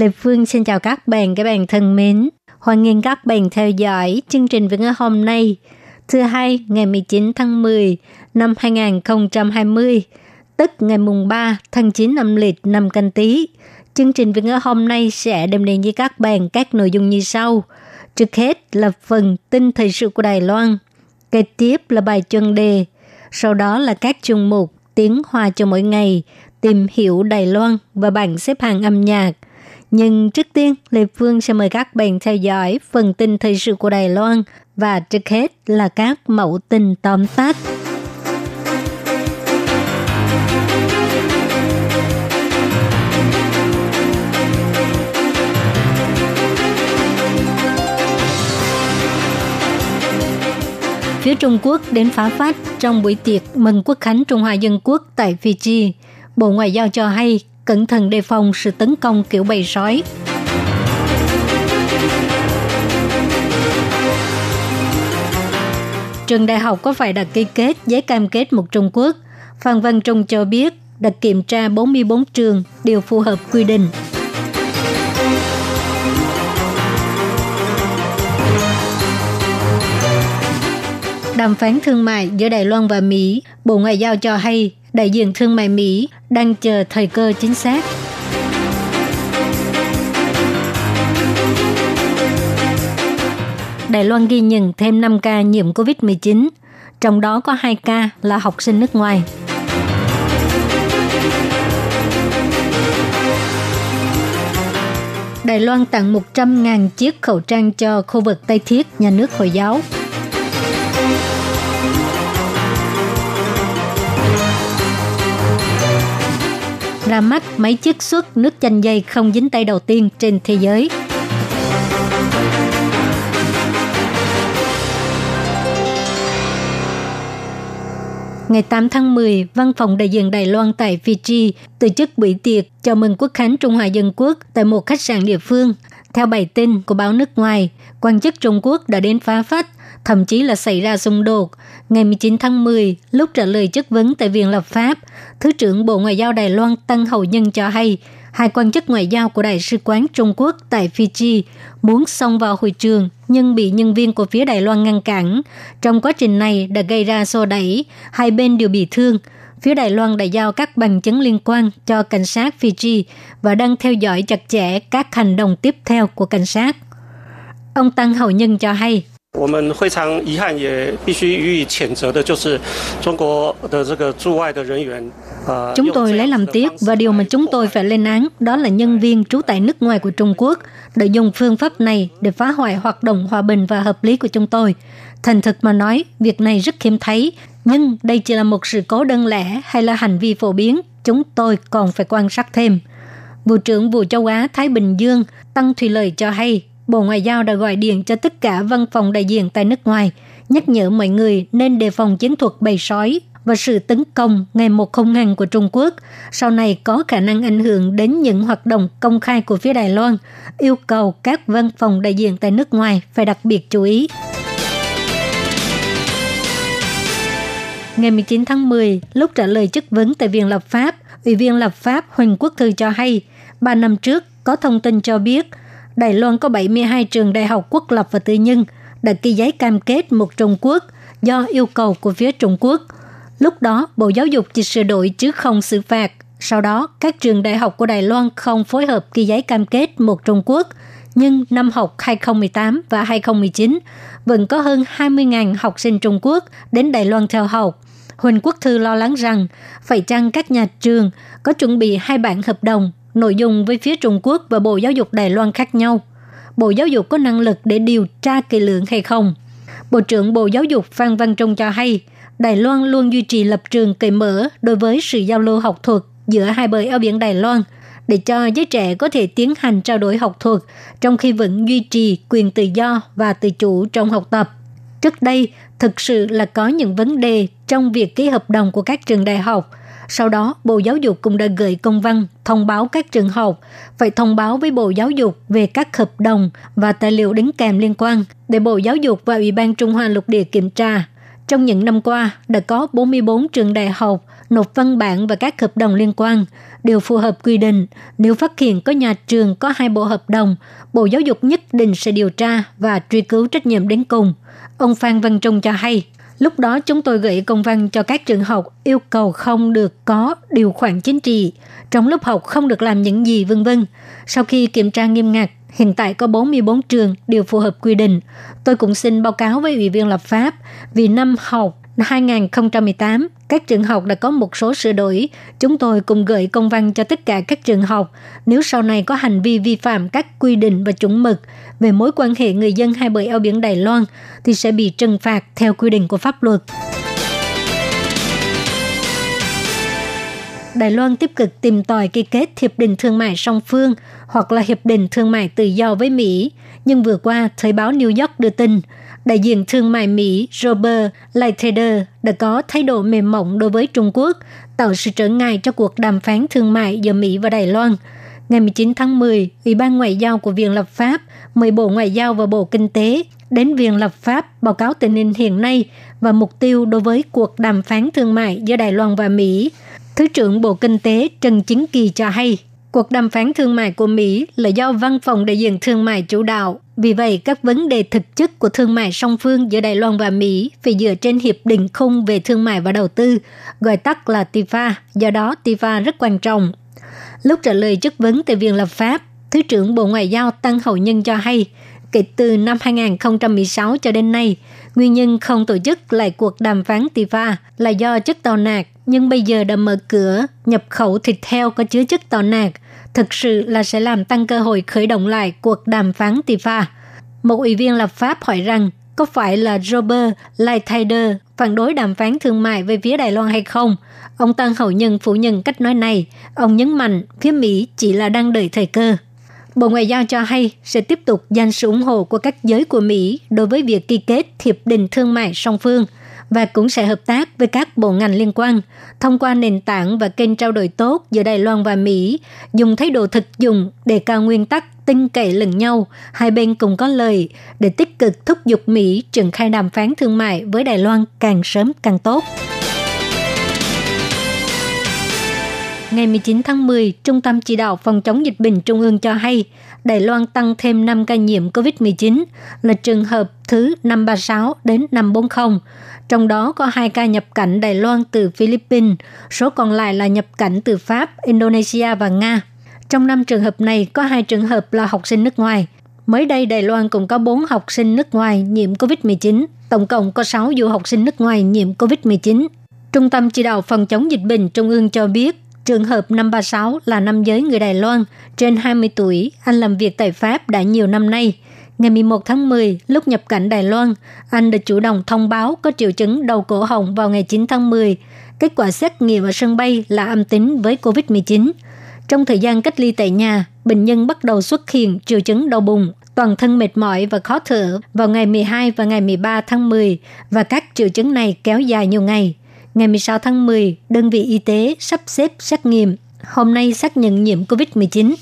Lê Phương xin chào các bạn, các bạn thân mến. Hoan nghênh các bạn theo dõi chương trình Việt ngữ hôm nay, thứ hai ngày 19 tháng 10 năm 2020, tức ngày mùng 3 tháng 9 năm lịch năm canh tí. Chương trình Việt ngữ hôm nay sẽ đem đến với các bạn các nội dung như sau. Trước hết là phần tin thời sự của Đài Loan, kế tiếp là bài chuyên đề, sau đó là các chương mục tiếng hoa cho mỗi ngày, tìm hiểu Đài Loan và bảng xếp hạng âm nhạc – nhưng trước tiên, Lê Phương sẽ mời các bạn theo dõi phần tin thời sự của Đài Loan và trước hết là các mẫu tin tóm tắt. Phía Trung Quốc đến phá phát trong buổi tiệc mừng quốc khánh Trung Hoa Dân Quốc tại Fiji. Bộ Ngoại giao cho hay cẩn thận đề phòng sự tấn công kiểu bầy sói. Trường đại học có phải đặt ký kết giấy cam kết một Trung Quốc? Phan Văn Trung cho biết đã kiểm tra 44 trường đều phù hợp quy định. Đàm phán thương mại giữa Đài Loan và Mỹ, Bộ Ngoại giao cho hay đại diện thương mại Mỹ đang chờ thời cơ chính xác. Đài Loan ghi nhận thêm 5 ca nhiễm COVID-19, trong đó có 2 ca là học sinh nước ngoài. Đài Loan tặng 100.000 chiếc khẩu trang cho khu vực Tây Thiết, nhà nước Hồi giáo. Ra mắt máy chiết xuất nước chanh dây không dính tay đầu tiên trên thế giới. Ngày 8 tháng 10, Văn phòng đại diện Đài Loan tại Fiji tổ chức buổi tiệc chào mừng Quốc khánh Trung Hoa Dân Quốc tại một khách sạn địa phương. Theo bài tin của báo nước ngoài, quan chức Trung Quốc đã đến phá phách, thậm chí là xảy ra xung đột. Ngày 19 tháng 10, lúc trả lời chất vấn tại Viện Lập pháp, Thứ trưởng Bộ Ngoại giao Đài Loan Tăng Hậu Nhân cho hay, hai quan chức ngoại giao của Đại sứ quán Trung Quốc tại Fiji muốn xông vào hội trường nhưng bị nhân viên của phía Đài Loan ngăn cản. Trong quá trình này đã gây ra xô đẩy, hai bên đều bị thương. Phía Đài Loan đã giao các bằng chứng liên quan cho cảnh sát Fiji và đang theo dõi chặt chẽ các hành động tiếp theo của cảnh sát. Ông Tăng Hậu Nhân cho hay, 我们非常遗憾，也必须予以谴责的，就是中国的这个驻外的人员。Chúng tôi lấy làm tiếc và điều mà chúng tôi phải lên án đó là nhân viên trú tại nước ngoài của Trung Quốc đã dùng phương pháp này để phá hoại hoạt động hòa bình và hợp lý của chúng tôi. Thành thực mà nói, việc này rất khiêm thấy, nhưng đây chỉ là một sự cố đơn lẻ hay là hành vi phổ biến, chúng tôi còn phải quan sát thêm. Vụ trưởng Vụ Châu Á Thái Bình Dương Tăng Thùy Lời cho hay Bộ Ngoại giao đã gọi điện cho tất cả văn phòng đại diện tại nước ngoài, nhắc nhở mọi người nên đề phòng chiến thuật bầy sói và sự tấn công ngày một không ngăn của Trung Quốc, sau này có khả năng ảnh hưởng đến những hoạt động công khai của phía Đài Loan, yêu cầu các văn phòng đại diện tại nước ngoài phải đặc biệt chú ý. Ngày 19 tháng 10, lúc trả lời chất vấn tại Viện Lập pháp, Ủy viên Lập pháp Huỳnh Quốc Thư cho hay, ba năm trước có thông tin cho biết Đài Loan có 72 trường đại học quốc lập và tư nhân đã ký giấy cam kết một Trung Quốc do yêu cầu của phía Trung Quốc. Lúc đó, Bộ Giáo dục chỉ sửa đổi chứ không xử phạt. Sau đó, các trường đại học của Đài Loan không phối hợp ký giấy cam kết một Trung Quốc. Nhưng năm học 2018 và 2019 vẫn có hơn 20.000 học sinh Trung Quốc đến Đài Loan theo học. Huỳnh Quốc Thư lo lắng rằng phải chăng các nhà trường có chuẩn bị hai bản hợp đồng nội dung với phía Trung Quốc và Bộ Giáo dục Đài Loan khác nhau. Bộ Giáo dục có năng lực để điều tra kỳ lượng hay không? Bộ trưởng Bộ Giáo dục Phan Văn Trung cho hay, Đài Loan luôn duy trì lập trường cởi mở đối với sự giao lưu học thuật giữa hai bờ eo biển Đài Loan. để cho giới trẻ có thể tiến hành trao đổi học thuật trong khi vẫn duy trì quyền tự do và tự chủ trong học tập. Trước đây, thực sự là có những vấn đề trong việc ký hợp đồng của các trường đại học. Sau đó, Bộ Giáo dục cũng đã gửi công văn thông báo các trường học phải thông báo với Bộ Giáo dục về các hợp đồng và tài liệu đính kèm liên quan để Bộ Giáo dục và Ủy ban Trung Hoa lục địa kiểm tra. Trong những năm qua, đã có 44 trường đại học nộp văn bản và các hợp đồng liên quan đều phù hợp quy định. Nếu phát hiện có nhà trường có hai bộ hợp đồng, Bộ Giáo dục nhất định sẽ điều tra và truy cứu trách nhiệm đến cùng. Ông Phan Văn Trung cho hay, lúc đó chúng tôi gửi công văn cho các trường học yêu cầu không được có điều khoản chính trị, trong lớp học không được làm những gì vân vân. Sau khi kiểm tra nghiêm ngặt, hiện tại có 44 trường đều phù hợp quy định. Tôi cũng xin báo cáo với Ủy viên lập pháp vì năm học 2018, các trường học đã có một số sửa đổi. Chúng tôi cùng gửi công văn cho tất cả các trường học. Nếu sau này có hành vi vi phạm các quy định và chuẩn mực về mối quan hệ người dân hai bờ eo biển Đài Loan, thì sẽ bị trừng phạt theo quy định của pháp luật. Đài Loan tiếp cực tìm tòi ký kết hiệp định thương mại song phương hoặc là hiệp định thương mại tự do với Mỹ. Nhưng vừa qua, Thời báo New York đưa tin, đại diện thương mại Mỹ Robert Lighthizer đã có thái độ mềm mỏng đối với Trung Quốc, tạo sự trở ngại cho cuộc đàm phán thương mại giữa Mỹ và Đài Loan. Ngày 19 tháng 10, Ủy ban Ngoại giao của Viện Lập pháp mời Bộ Ngoại giao và Bộ Kinh tế đến Viện Lập pháp báo cáo tình hình hiện nay và mục tiêu đối với cuộc đàm phán thương mại giữa Đài Loan và Mỹ. Thứ trưởng Bộ Kinh tế Trần Chính Kỳ cho hay, cuộc đàm phán thương mại của Mỹ là do Văn phòng đại diện thương mại chủ đạo. Vì vậy, các vấn đề thực chất của thương mại song phương giữa Đài Loan và Mỹ phải dựa trên Hiệp định khung về thương mại và đầu tư, gọi tắt là TIFA, do đó TIFA rất quan trọng. Lúc trả lời chất vấn tại Viện Lập pháp, Thứ trưởng Bộ Ngoại giao Tăng Hậu Nhân cho hay, kể từ năm 2016 cho đến nay, nguyên nhân không tổ chức lại cuộc đàm phán TIFA là do chất tàu nạc, nhưng bây giờ đã mở cửa, nhập khẩu thịt heo có chứa chất tò nạc – thực sự là sẽ làm tăng cơ hội khởi động lại cuộc đàm phán TIFA. Một ủy viên lập pháp hỏi rằng, có phải là Robert Lighthizer phản đối đàm phán thương mại với phía Đài Loan hay không? Ông Tăng Hậu Nhân phủ nhận cách nói này. Ông nhấn mạnh, phía Mỹ chỉ là đang đợi thời cơ. Bộ Ngoại giao cho hay sẽ tiếp tục dành sự ủng hộ của các giới của Mỹ đối với việc ký kết hiệp định thương mại song phương – và cũng sẽ hợp tác với các bộ ngành liên quan thông qua nền tảng và kênh trao đổi tốt giữa Đài Loan và Mỹ, dùng thái độ thực dụng để cao nguyên tắc tin cậy lẫn nhau, hai bên cùng có lời để tích cực thúc giục Mỹ triển khai đàm phán thương mại với Đài Loan càng sớm càng tốt. Ngày 19 tháng 10, Trung tâm Chỉ đạo Phòng chống dịch bệnh Trung ương cho hay, Đài Loan tăng thêm 5 ca nhiễm COVID-19 là trường hợp thứ 536 đến 540, trong đó có hai ca nhập cảnh Đài Loan từ Philippines, số còn lại là nhập cảnh từ Pháp, Indonesia và Nga. Trong năm trường hợp này có hai trường hợp là học sinh nước ngoài. Mới đây Đài Loan cũng có 4 học sinh nước ngoài nhiễm COVID-19, tổng cộng có 6 du học sinh nước ngoài nhiễm COVID-19. Trung tâm chỉ đạo phòng chống dịch bệnh Trung ương cho biết, trường hợp 536 là nam giới người Đài Loan, trên 20 tuổi, anh làm việc tại Pháp đã nhiều năm nay – Ngày 11 tháng 10, lúc nhập cảnh Đài Loan, anh đã chủ động thông báo có triệu chứng đầu cổ họng vào ngày 9 tháng 10. Kết quả xét nghiệm ở sân bay là âm tính với COVID-19. Trong thời gian cách ly tại nhà, bệnh nhân bắt đầu xuất hiện triệu chứng đau bụng, toàn thân mệt mỏi và khó thở vào ngày 12 và ngày 13 tháng 10 và các triệu chứng này kéo dài nhiều ngày. Ngày 16 tháng 10, đơn vị y tế sắp xếp xét nghiệm. Hôm nay xác nhận nhiễm COVID-19.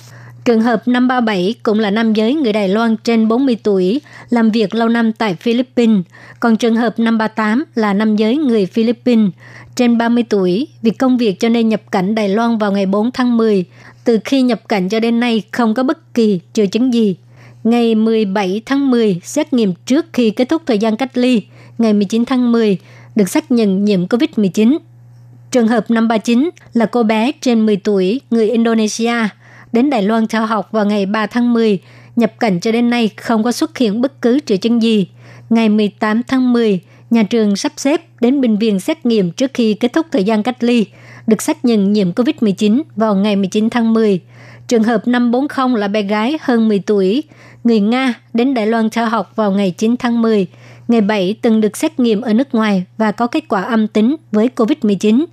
Trường hợp 537 cũng là nam giới người Đài Loan trên 40 tuổi, làm việc lâu năm tại Philippines. Còn trường hợp 538 là nam giới người Philippines, trên 30 tuổi, vì công việc cho nên nhập cảnh Đài Loan vào ngày 4 tháng 10. Từ khi nhập cảnh cho đến nay không có bất kỳ triệu chứng gì. Ngày 17 tháng 10, xét nghiệm trước khi kết thúc thời gian cách ly. Ngày 19 tháng 10, được xác nhận nhiễm COVID-19. Trường hợp 539 là cô bé trên 10 tuổi, người Indonesia, đến Đài Loan theo học vào ngày 3 tháng 10, nhập cảnh cho đến nay không có xuất hiện bất cứ triệu chứng gì. Ngày 18 tháng 10, nhà trường sắp xếp đến bệnh viện xét nghiệm trước khi kết thúc thời gian cách ly, được xác nhận nhiễm COVID-19 vào ngày 19 tháng 10. Trường hợp 540 là bé gái hơn 10 tuổi, người Nga đến Đài Loan theo học vào ngày 9 tháng 10. Ngày 7 từng được xét nghiệm ở nước ngoài và có kết quả âm tính với COVID-19.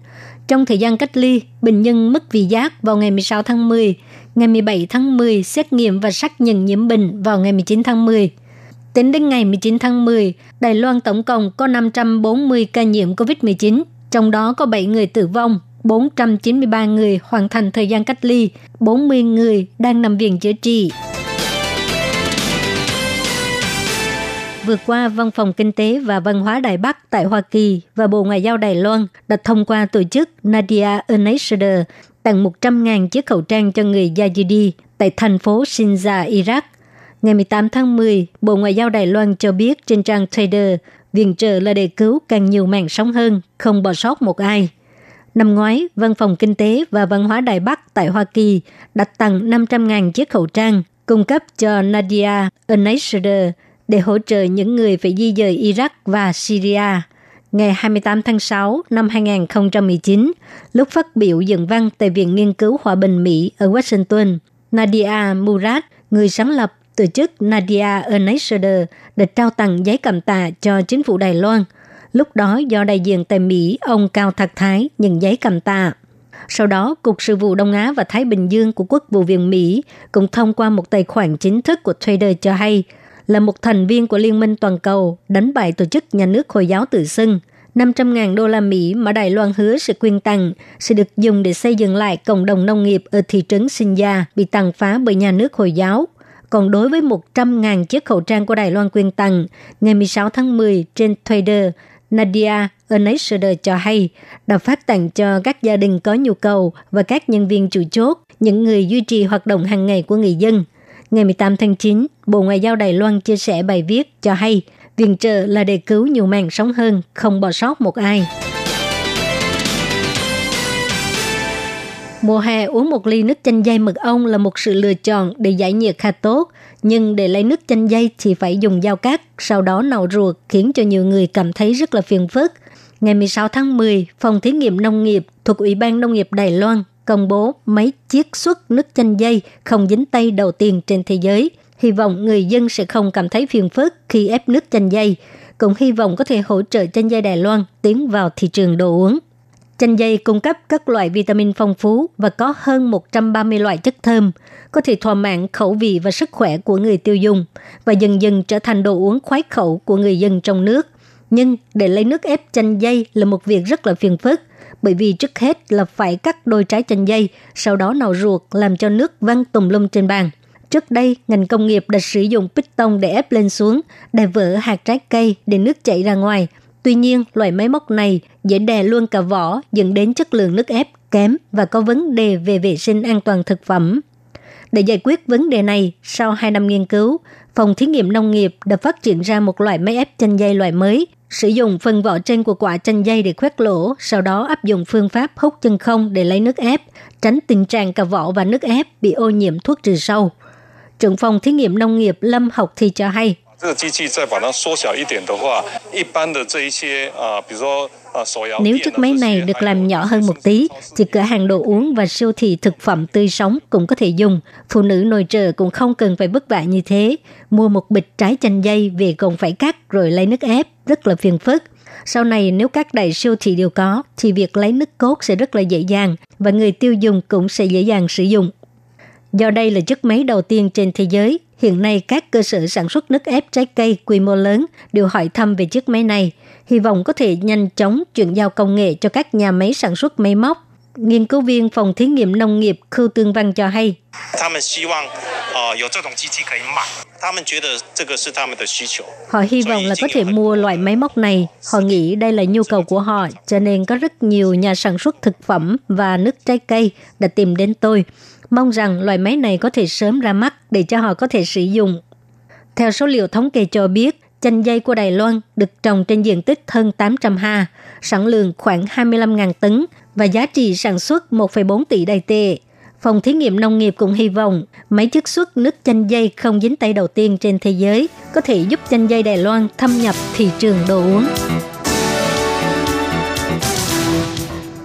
Trong thời gian cách ly, bệnh nhân mất vị giác vào ngày 16 tháng 10, Ngày 17 tháng 10, xét nghiệm và xác nhận nhiễm bệnh vào ngày 19 tháng 10. Tính đến ngày 19 tháng 10, Đài Loan tổng cộng có 540 ca nhiễm COVID-19, trong đó có 7 người tử vong, 493 người hoàn thành thời gian cách ly, 40 người đang nằm viện chữa trị. Vừa qua, Văn phòng Kinh tế và Văn hóa Đài Bắc tại Hoa Kỳ và Bộ Ngoại giao Đài Loan đã thông qua tổ chức Nadia Ernester tặng 100.000 chiếc khẩu trang cho người Yazidi tại thành phố Shinza, Iraq. Ngày 18 tháng 10, Bộ Ngoại giao Đài Loan cho biết trên trang Twitter, viện trợ là để cứu càng nhiều mạng sống hơn, không bỏ sót một ai. Năm ngoái, Văn phòng Kinh tế và Văn hóa Đài Bắc tại Hoa Kỳ đã tặng 500.000 chiếc khẩu trang cung cấp cho Nadia Ernester để hỗ trợ những người phải di dời Iraq và Syria. Ngày 28 tháng 6 năm 2019, lúc phát biểu dựng văn tại Viện Nghiên cứu Hòa bình Mỹ ở Washington, Nadia Murad, người sáng lập tổ chức Nadia Ernester, đã trao tặng giấy cảm tạ cho chính phủ Đài Loan. Lúc đó do đại diện tại Mỹ, ông Cao Thạc Thái nhận giấy cảm tạ. Sau đó, Cục Sự vụ Đông Á và Thái Bình Dương của Quốc vụ viện Mỹ cũng thông qua một tài khoản chính thức của Twitter cho hay – là một thành viên của Liên minh Toàn cầu đánh bại tổ chức nhà nước Hồi giáo tự xưng. 500.000 đô la Mỹ mà Đài Loan hứa sẽ quyên tặng sẽ được dùng để xây dựng lại cộng đồng nông nghiệp ở thị trấn Sinja bị tàn phá bởi nhà nước Hồi giáo. Còn đối với 100.000 chiếc khẩu trang của Đài Loan quyên tặng, ngày 16 tháng 10 trên Twitter, Nadia Ernester cho hay đã phát tặng cho các gia đình có nhu cầu và các nhân viên chủ chốt, những người duy trì hoạt động hàng ngày của người dân – Ngày 18 tháng 9, Bộ Ngoại giao Đài Loan chia sẻ bài viết cho hay viện trợ là để cứu nhiều mạng sống hơn, không bỏ sót một ai. Mùa hè uống một ly nước chanh dây mật ong là một sự lựa chọn để giải nhiệt khá tốt, nhưng để lấy nước chanh dây thì phải dùng dao cắt, sau đó nạo ruột khiến cho nhiều người cảm thấy rất là phiền phức. Ngày 16 tháng 10, Phòng Thí nghiệm Nông nghiệp thuộc Ủy ban Nông nghiệp Đài Loan công bố mấy chiết xuất nước chanh dây không dính tay đầu tiên trên thế giới. Hy vọng người dân sẽ không cảm thấy phiền phức khi ép nước chanh dây, cũng hy vọng có thể hỗ trợ chanh dây Đài Loan tiến vào thị trường đồ uống. Chanh dây cung cấp các loại vitamin phong phú và có hơn 130 loại chất thơm, có thể thỏa mãn khẩu vị và sức khỏe của người tiêu dùng và dần dần trở thành đồ uống khoái khẩu của người dân trong nước. Nhưng để lấy nước ép chanh dây là một việc rất là phiền phức – bởi vì trước hết là phải cắt đôi trái chanh dây, sau đó nạo ruột làm cho nước văng tùm lum trên bàn. Trước đây, ngành công nghiệp đã sử dụng piston để ép lên xuống, để vỡ hạt trái cây để nước chảy ra ngoài. Tuy nhiên, loại máy móc này dễ đè luôn cả vỏ, dẫn đến chất lượng nước ép kém và có vấn đề về vệ sinh an toàn thực phẩm. Để giải quyết vấn đề này, sau 2 năm nghiên cứu, Phòng Thí nghiệm Nông nghiệp đã phát triển ra một loại máy ép chanh dây loại mới Sử dụng phần vỏ trên của quả chanh dây để khoét lỗ, sau đó áp dụng phương pháp hút chân không để lấy nước ép, tránh tình trạng cả vỏ và nước ép bị ô nhiễm thuốc trừ sâu. Trưởng phòng thí nghiệm nông nghiệp Lâm Học Thi cho hay. Nếu chiếc máy này được làm nhỏ hơn một tí, thì cửa hàng đồ uống và siêu thị thực phẩm tươi sống cũng có thể dùng. Phụ nữ nội trợ cũng không cần phải vất vả như thế. Mua một bịch trái chanh dây về còn phải cắt rồi lấy nước ép, rất là phiền phức. Sau này nếu các đại siêu thị đều có, thì việc lấy nước cốt sẽ rất là dễ dàng và người tiêu dùng cũng sẽ dễ dàng sử dụng. Do đây là chiếc máy đầu tiên trên thế giới, hiện nay các cơ sở sản xuất nước ép trái cây quy mô lớn đều hỏi thăm về chiếc máy này, hy vọng có thể nhanh chóng chuyển giao công nghệ cho các nhà máy sản xuất máy móc. Nghiên cứu viên phòng thí nghiệm nông nghiệp Khưu Tương Văn cho hay. Họ hy vọng là có thể mua loại máy móc này. Họ nghĩ đây là nhu cầu của họ, cho nên có rất nhiều nhà sản xuất thực phẩm và nước trái cây đã tìm đến tôi mong rằng loại máy này có thể sớm ra mắt để cho họ có thể sử dụng. Theo số liệu thống kê cho biết, chanh dây của Đài Loan được trồng trên diện tích hơn 800 ha, sản lượng khoảng 25.000 tấn và giá trị sản xuất 1,4 tỷ đài tệ. Phòng thí nghiệm nông nghiệp cũng hy vọng máy chiết xuất nước chanh dây không dính tay đầu tiên trên thế giới có thể giúp chanh dây Đài Loan thâm nhập thị trường đồ uống.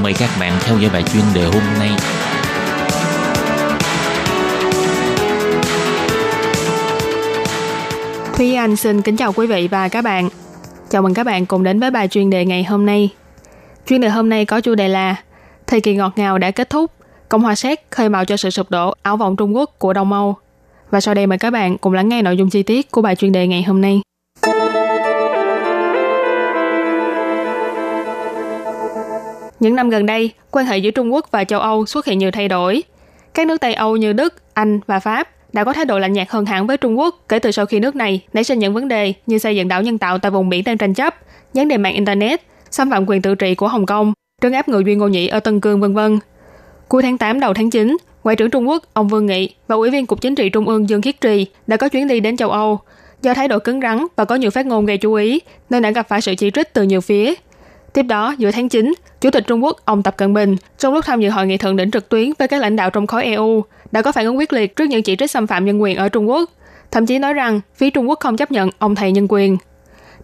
Mời các bạn theo dõi bài chuyên đề hôm nay. Thúy Anh xin kính chào quý vị và các bạn. Chào mừng các bạn cùng đến với bài chuyên đề ngày hôm nay. Chuyên đề hôm nay có chủ đề là Thời kỳ ngọt ngào đã kết thúc, Cộng hòa Séc khơi mào cho sự sụp đổ áo vọng Trung Quốc của Đông Âu. Và sau đây mời các bạn cùng lắng nghe nội dung chi tiết của bài chuyên đề ngày hôm nay. Những năm gần đây, quan hệ giữa Trung Quốc và châu Âu xuất hiện nhiều thay đổi. Các nước Tây Âu như Đức, Anh và Pháp đã có thái độ lạnh nhạt hơn hẳn với Trung Quốc kể từ sau khi nước này nảy sinh những vấn đề như xây dựng đảo nhân tạo tại vùng biển đang tranh chấp, vấn đề mạng Internet, xâm phạm quyền tự trị của Hồng Kông, trấn áp người Duy Ngô Nhĩ ở Tân Cương vân vân. Cuối tháng 8 đầu tháng 9, Ngoại trưởng Trung Quốc ông Vương Nghị và Ủy viên Cục Chính trị Trung ương Dương Khiết Trì đã có chuyến đi đến châu Âu. Do thái độ cứng rắn và có nhiều phát ngôn gây chú ý, nên đã gặp phải sự chỉ trích từ nhiều phía. Tiếp đó, giữa tháng 9, Chủ tịch Trung Quốc ông Tập Cận Bình trong lúc tham dự hội nghị thượng đỉnh trực tuyến với các lãnh đạo trong khối EU đã có phản ứng quyết liệt trước những chỉ trích xâm phạm nhân quyền ở Trung Quốc, thậm chí nói rằng phía Trung Quốc không chấp nhận ông thầy nhân quyền.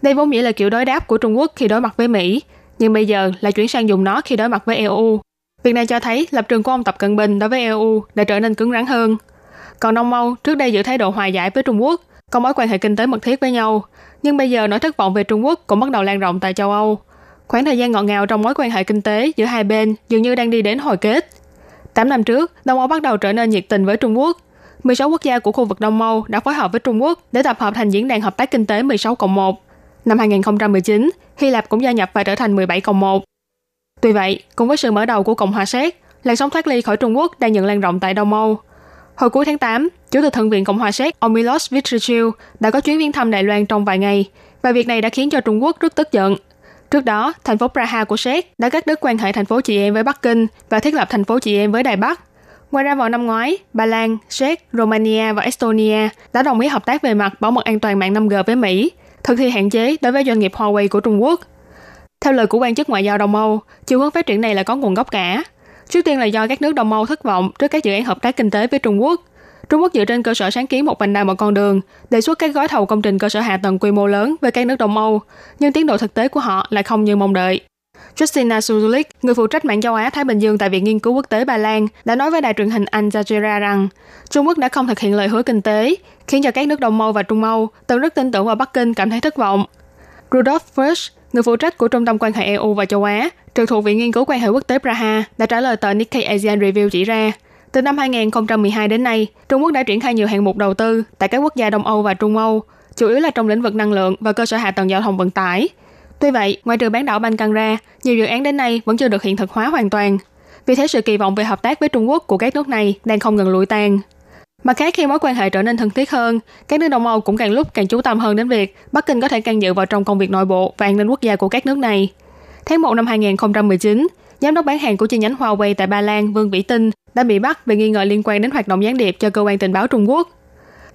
Đây vốn dĩ là kiểu đối đáp của Trung Quốc khi đối mặt với Mỹ, nhưng bây giờ lại chuyển sang dùng nó khi đối mặt với EU. Việc này cho thấy lập trường của ông Tập Cận Bình đối với EU đã trở nên cứng rắn hơn. Còn Đông Âu trước đây giữ thái độ hòa giải với Trung Quốc, có mối quan hệ kinh tế mật thiết với nhau, nhưng bây giờ nỗi thất vọng về Trung Quốc cũng bắt đầu lan rộng tại châu Âu. Khoảng thời gian ngọt ngào trong mối quan hệ kinh tế giữa hai bên dường như đang đi đến hồi kết. 8 năm trước, Đông Âu bắt đầu trở nên nhiệt tình với Trung Quốc. 16 quốc gia của khu vực Đông Âu đã phối hợp với Trung Quốc để tập hợp thành diễn đàn hợp tác kinh tế 16 cộng 1. Năm 2019, Hy Lạp cũng gia nhập và trở thành 17 cộng 1. Tuy vậy, cùng với sự mở đầu của Cộng hòa Séc, làn sóng thoát ly khỏi Trung Quốc đang nhận lan rộng tại Đông Âu. Hồi cuối tháng 8, Chủ tịch Thượng viện Cộng hòa Séc ông Milos đã có chuyến viếng thăm Đài Loan trong vài ngày, và việc này đã khiến cho Trung Quốc rất tức giận. Trước đó, thành phố Praha của Séc đã cắt đứt quan hệ thành phố chị em với Bắc Kinh và thiết lập thành phố chị em với Đài Bắc. Ngoài ra vào năm ngoái, Ba Lan, Séc, Romania và Estonia đã đồng ý hợp tác về mặt bảo mật an toàn mạng 5G với Mỹ, thực thi hạn chế đối với doanh nghiệp Huawei của Trung Quốc. Theo lời của quan chức ngoại giao Đông Âu, chiều hướng phát triển này là có nguồn gốc cả. Trước tiên là do các nước Đông Âu thất vọng trước các dự án hợp tác kinh tế với Trung Quốc. Trung Quốc dựa trên cơ sở sáng kiến một vành đai một con đường, đề xuất các gói thầu công trình cơ sở hạ tầng quy mô lớn với các nước Đông Âu, nhưng tiến độ thực tế của họ lại không như mong đợi. Justina Suzulik, người phụ trách mạng châu Á Thái Bình Dương tại Viện Nghiên cứu Quốc tế Ba Lan, đã nói với đài truyền hình Al Jazeera rằng Trung Quốc đã không thực hiện lời hứa kinh tế, khiến cho các nước Đông Âu và Trung Âu từng rất tin tưởng vào Bắc Kinh cảm thấy thất vọng. Rudolf Frisch, người phụ trách của Trung tâm quan hệ EU và châu Á, trực thuộc Viện Nghiên cứu quan hệ quốc tế Praha, đã trả lời tờ Nikkei Asian Review chỉ ra, từ năm 2012 đến nay, Trung Quốc đã triển khai nhiều hạng mục đầu tư tại các quốc gia Đông Âu và Trung Âu, chủ yếu là trong lĩnh vực năng lượng và cơ sở hạ tầng giao thông vận tải. Tuy vậy, ngoài trừ bán đảo Ban ra, nhiều dự án đến nay vẫn chưa được hiện thực hóa hoàn toàn. Vì thế sự kỳ vọng về hợp tác với Trung Quốc của các nước này đang không ngừng lụi tàn. Mặt khác khi mối quan hệ trở nên thân thiết hơn, các nước Đông Âu cũng càng lúc càng chú tâm hơn đến việc Bắc Kinh có thể can dự vào trong công việc nội bộ và an ninh quốc gia của các nước này. Tháng 1 năm 2019, giám đốc bán hàng của chi nhánh Huawei tại Ba Lan Vương Vĩ Tinh đã bị bắt vì nghi ngờ liên quan đến hoạt động gián điệp cho cơ quan tình báo Trung Quốc.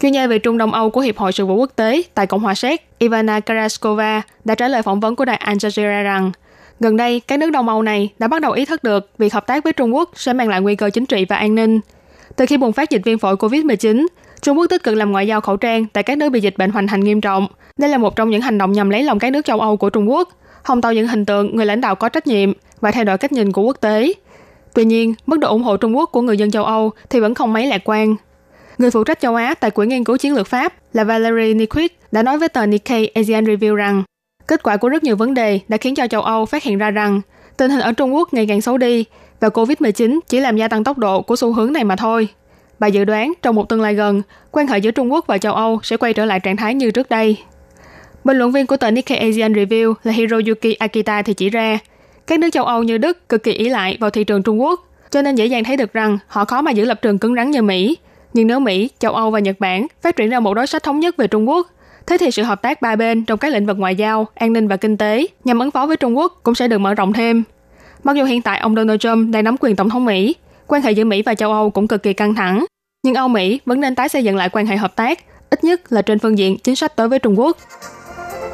Chuyên gia về Trung Đông Âu của Hiệp hội Sự vụ Quốc tế tại Cộng hòa Séc Ivana Karaskova đã trả lời phỏng vấn của đài Al Jazeera rằng gần đây các nước Đông Âu này đã bắt đầu ý thức được việc hợp tác với Trung Quốc sẽ mang lại nguy cơ chính trị và an ninh. Từ khi bùng phát dịch viêm phổi COVID-19, Trung Quốc tích cực làm ngoại giao khẩu trang tại các nước bị dịch bệnh hoành hành nghiêm trọng. Đây là một trong những hành động nhằm lấy lòng các nước châu Âu của Trung Quốc, hòng tạo những hình tượng người lãnh đạo có trách nhiệm và thay đổi cách nhìn của quốc tế. Tuy nhiên, mức độ ủng hộ Trung Quốc của người dân châu Âu thì vẫn không mấy lạc quan. Người phụ trách châu Á tại Quỹ nghiên cứu chiến lược Pháp là Valerie Niquit đã nói với tờ Nikkei Asian Review rằng kết quả của rất nhiều vấn đề đã khiến cho châu Âu phát hiện ra rằng tình hình ở Trung Quốc ngày càng xấu đi và COVID-19 chỉ làm gia tăng tốc độ của xu hướng này mà thôi. Bà dự đoán trong một tương lai gần, quan hệ giữa Trung Quốc và châu Âu sẽ quay trở lại trạng thái như trước đây. Bình luận viên của tờ Nikkei Asian Review là Hiroyuki Akita thì chỉ ra, các nước châu Âu như Đức cực kỳ ý lại vào thị trường Trung Quốc, cho nên dễ dàng thấy được rằng họ khó mà giữ lập trường cứng rắn như Mỹ. Nhưng nếu Mỹ, châu Âu và Nhật Bản phát triển ra một đối sách thống nhất về Trung Quốc, thế thì sự hợp tác ba bên trong các lĩnh vực ngoại giao, an ninh và kinh tế nhằm ứng phó với Trung Quốc cũng sẽ được mở rộng thêm. Mặc dù hiện tại ông Donald Trump đang nắm quyền tổng thống Mỹ, quan hệ giữa Mỹ và châu Âu cũng cực kỳ căng thẳng, nhưng Âu Mỹ vẫn nên tái xây dựng lại quan hệ hợp tác, ít nhất là trên phương diện chính sách đối với Trung Quốc.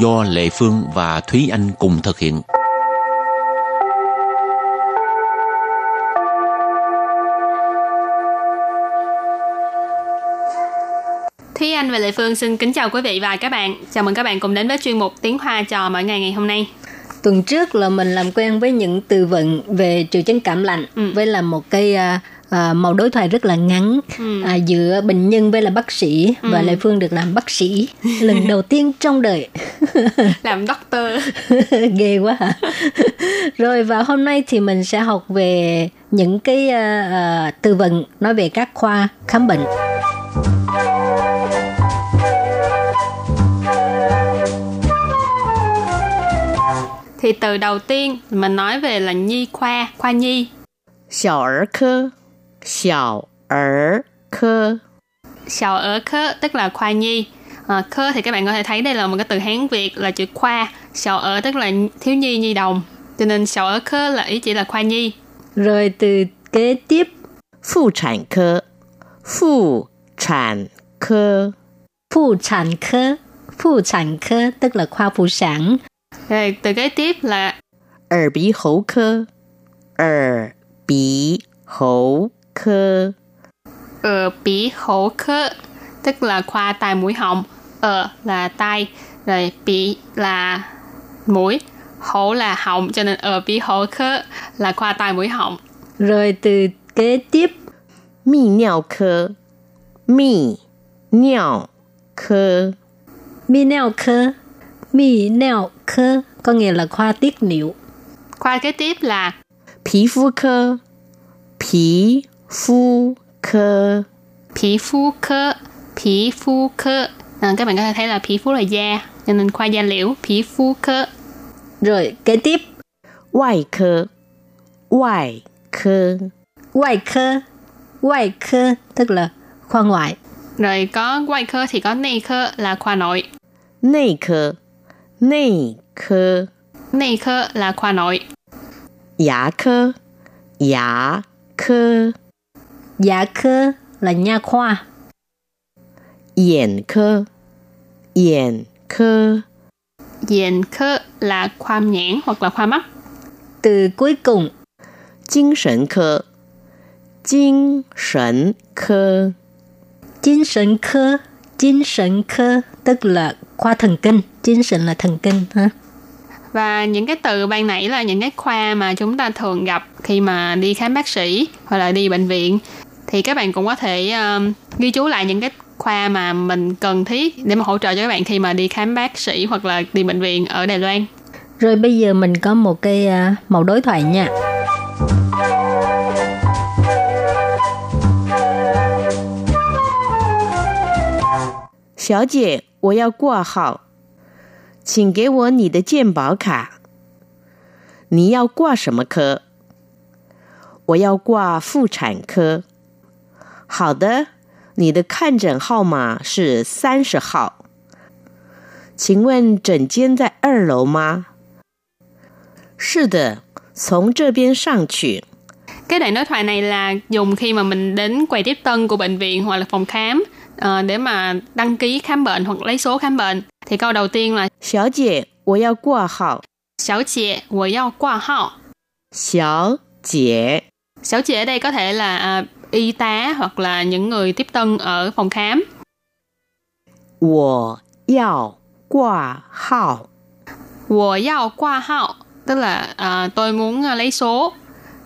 do Lệ Phương và Thúy Anh cùng thực hiện. Thúy Anh và Lệ Phương xin kính chào quý vị và các bạn. Chào mừng các bạn cùng đến với chuyên mục Tiếng Hoa cho mỗi ngày ngày hôm nay. Tuần trước là mình làm quen với những từ vựng về triệu chứng cảm lạnh Ừ. với là một cái à, à, màu đối thoại rất là ngắn Ừ. à, giữa bệnh nhân với là bác sĩ và Lệ Phương được làm bác sĩ lần đầu tiên trong đời. Làm doctor. ghê quá hả rồi và hôm nay thì mình sẽ học về những cái à, à, từ vựng nói về các khoa khám bệnh Thì từ đầu tiên mình nói về là nhi khoa, khoa nhi. 小儿科， Xiao er cơ Xiao er cơ tức là khoa nhi. Ờ, à, Cơ thì các bạn có thể thấy đây là một cái từ Hán Việt là chữ khoa. Xiao er tức là thiếu nhi nhi đồng. Cho nên xiao er cơ là ý chỉ là khoa nhi. Rồi từ kế tiếp Phụ sản cơ Phụ sản cơ Phụ sản cơ Phụ sản cơ tức là khoa phụ sản. Rồi từ kế tiếp là Ở bí hậu cơ Ở bí hậu 科， ờ bỉ hổ khơ tức là khoa tai mũi họng. Ờ là tai, rồi bỉ là mũi, hổ là họng cho nên ờ bỉ hổ khơ là khoa tai mũi họng. rồi từ kế tiếp 泌尿科，泌尿科， mi neo科 mi neo科có nghĩa là khoa tiết niệu Khoa kế tiếp là 皮肤科，皮 肤科， Phỉ phu khơ, phỉ phu khơ. À, các bạn có thể thấy là phỉ phu là da, cho nên khoa da liễu, phỉ phu khơ. rồi kế tiếp 外科，外科， ngoại科ngoại科tức là khoa ngoại Rồi có ngoại khơ thì có内khơ là khoa nội. 内科，内科， 内khơ là khoa nội. 牙科，牙科， dạ科là nha khoa 眼科，眼科， Diện khơ là khoa nhãn hoặc là khoa mắt. từ cuối cùng 精神科，精神科， 精神科精神科tức là khoa thần kinh精神là thần kinh ha Và những cái từ ban nãy là những cái khoa mà chúng ta thường gặp khi mà đi khám bác sĩ hoặc là đi bệnh viện. Thì các bạn cũng có thể um, ghi chú lại những cái khoa mà mình cần thiết để mà hỗ trợ cho các bạn khi mà đi khám bác sĩ hoặc là đi bệnh viện ở Đài Loan. rồi bây giờ mình có một cái à, mẫu đối thoại nha 小姐，我要挂号，请给我你的健保卡。你要挂什么科？我要挂妇产科。 好的，你的看诊号码是三十号。请问诊间在二楼吗？是的，从这边上去。 Cái đoạn đối thoại này là dùng khi mà mình đến quầy tiếp tân của bệnh viện hoặc là phòng khám ờ, để mà đăng ký khám bệnh hoặc lấy số khám bệnh. Thì câu đầu tiên là 小姐，我要挂号。 Xảo chị, 我要挂号. 小姐， Xảo chị ở đây có thể là à, y tá hoặc là những người tiếp tân ở phòng khám. 我要挂号。 Wo yao qua hao tức là à, tôi muốn à, lấy số.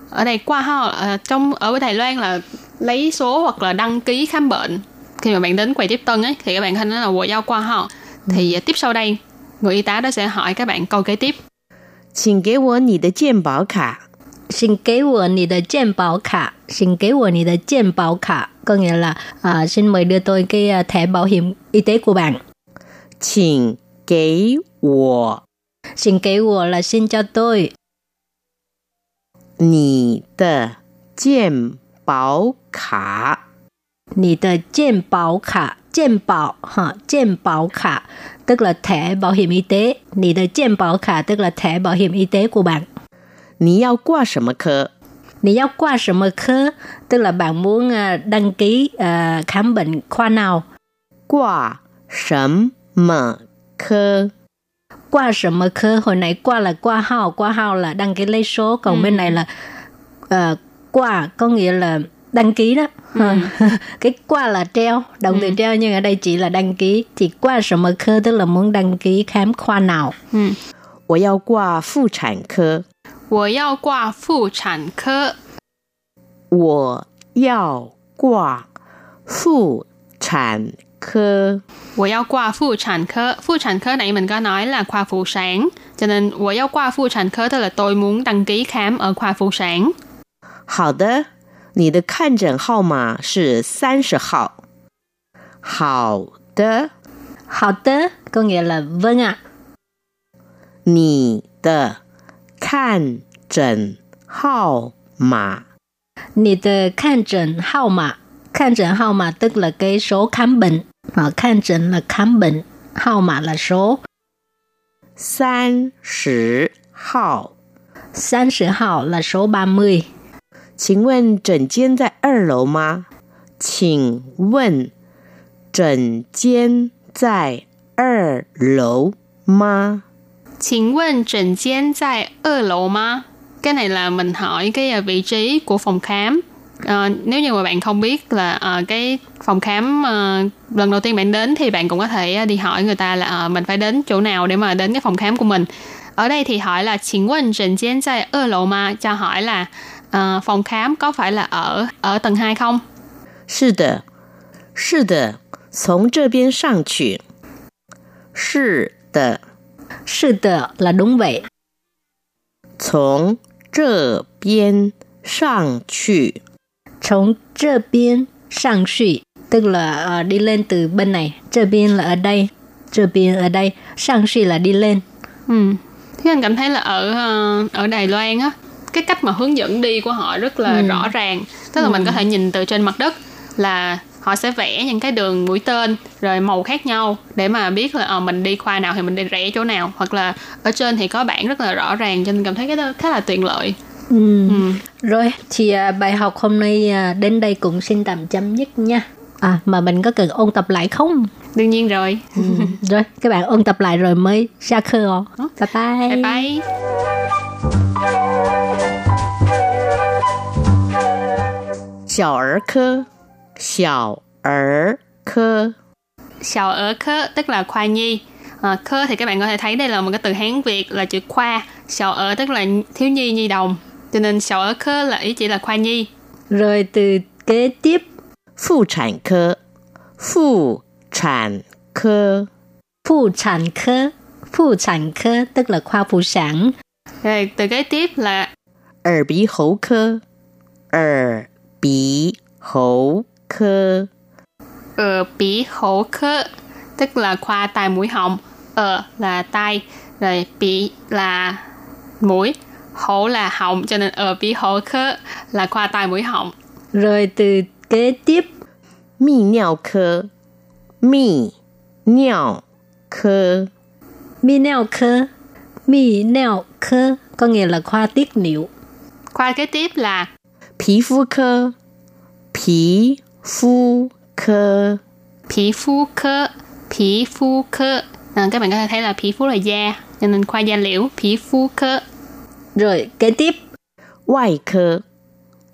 Ở đây qua hao à, trong ở Đài Loan là lấy số hoặc là đăng ký khám bệnh. Khi mà bạn đến quầy tiếp tân ấy thì các bạn có thể nói là wo yao qua hao. Thì à, tiếp sau đây người y tá đó sẽ hỏi các bạn câu kế tiếp. 请给我你的健保卡。 xin kế của你的健保卡 xin kế của你的健保卡có nghĩa là à, xin mời đưa tôi cái à, thẻ bảo hiểm y tế của bạn 请给我 xin kế của là xin cho tôi 你的健保卡。你的健保卡健保ha健保卡tức là thẻ bảo hiểm y tế 你的健保卡 tức là thẻ bảo hiểm y tế của bạn 你要挂什么科？ Nì giao qua什么科 tức là bạn muốn uh, đăng ký uh, khám bệnh khoa nào. 挂什么科？ Qua 什么科 hồi nãy qua là qua hao, qua hao là đăng ký lấy số, còn Ừ. bên này là uh, qua có nghĩa là đăng ký đó. cái qua là treo, động từ treo nhưng ở đây chỉ là đăng ký. Thì qua 什么科 tức là muốn đăng ký khám khoa nào. 嗯，我要挂妇产科。 我要挂妇产科。我要挂妇产科。我要挂妇产科. Phụ sản科nãy mình có nói là khoa phụ sản. Cho nên 我要挂妇产科 tức là tôi muốn đăng ký khám ở khoa phụ sản. 好的，你的看诊号码是三十号。好的， Họ tớ có nghĩa là vâng ạ. 你的 看诊号码 Nì tờ khăn trần hao mạ. Khăn trần hao mạ tức là cái số khám bệnh. Họ khăn trần là khám bệnh. Hao mạ là số. 三十号。 San sử hao là số 30. 请问诊间在二楼吗？请问诊间在二楼吗？ 请问诊间在二楼吗? Cái này là mình hỏi cái à, vị trí của phòng khám. Ờ, nếu như mà bạn không biết là ờ, cái phòng khám ờ, lần đầu tiên bạn đến thì bạn cũng có thể ờ, đi hỏi người ta là ờ, mình phải đến chỗ nào để mà đến cái phòng khám của mình. Ở đây thì hỏi là 请问诊间在二楼吗? Cho hỏi là ờ, phòng khám có phải là ở ở tầng 2 không? 是的，是的，从这边上去。是的， Sư tờ là đúng vậy. 从这边上去。 Trong这边sang suy tức là ờ, đi lên từ bên này.这边là ở đây.这边ở đây. Sang suy là đi lên. Ừ. Thế anh cảm thấy là ở ờ, ở Đài Loan á cái cách mà hướng dẫn đi của họ rất là rõ ràng tức là mình có thể nhìn từ trên mặt đất là họ sẽ vẽ những cái đường mũi tên rồi màu khác nhau để mà biết là à, mình đi khoa nào thì mình đi rẽ chỗ nào. Hoặc là ở trên thì có bảng rất là rõ ràng cho nên cảm thấy cái đó khá là tiện lợi. Ừ. Ừ. rồi thì à, bài học hôm nay à, đến đây cũng xin tạm chấm dứt nha. À mà mình có cần ôn tập lại không? Đương nhiên rồi. Ừ. rồi các bạn ôn tập lại rồi mới ra khơ ờ. bye bye. Bye bye. Chào 小儿科， Sào ở khơ tức là khoa nhi à, khơ thì các bạn có thể thấy đây là một cái từ Hán Việt là chữ khoa sào ở tức là thiếu nhi nhi đồng cho nên sào ở khơ là ý chỉ là khoa nhi Rồi từ kế tiếp, 妇产科，妇产科， phụ sản科. Phụ sản科tức là khoa phụ sản. rồi từ kế tiếp là 耳鼻喉科，耳鼻喉 科， ờ bỉ hổ khơ tức là khoa tai mũi họng ờ là tai rồi bỉ là mũi hổ là họng cho nên ờ bỉ hổ khơ là khoa tai mũi họng Rồi từ kế tiếp, 泌尿科，泌尿科， mi neo科. Mi neo科có nghĩa là khoa tiết niệu. khoa kế tiếp là 皮肤科，皮 肤科， 皮肤科皮肤科à, các bạn có thể thấy là皮肤là da cho nên khoa da liễu 皮肤科 Rồi kế tiếp, 外科，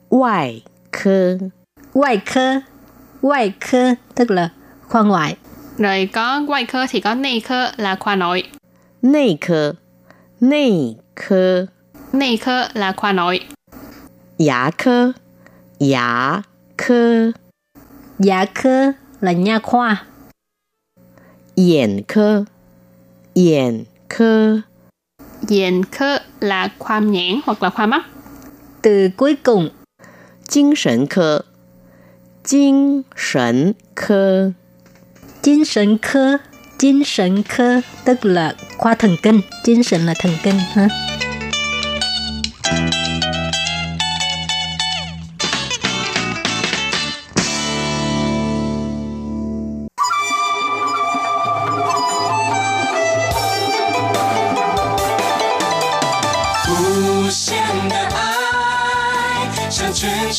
外科， ngoại科. Ngoại科tức là khoa ngoại. rồi có ngoại科thì có内科là khoa nội 内科，内科， 内科là khoa nội 牙科，牙科， Dạ科là nha khoa. 眼科，眼科， diện科là khoa nhãn hoặc là khoa mắt Từ cuối cùng, 精神科，精神科， 精神科.精神科tức là khoa thần kinh.精神là thần kinh ha.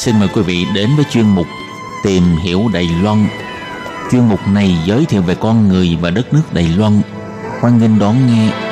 Xin mời quý vị đến với chuyên mục Tìm hiểu Đài Loan. Chuyên mục này giới thiệu về con người và đất nước Đài Loan. Hoan nghênh đón nghe.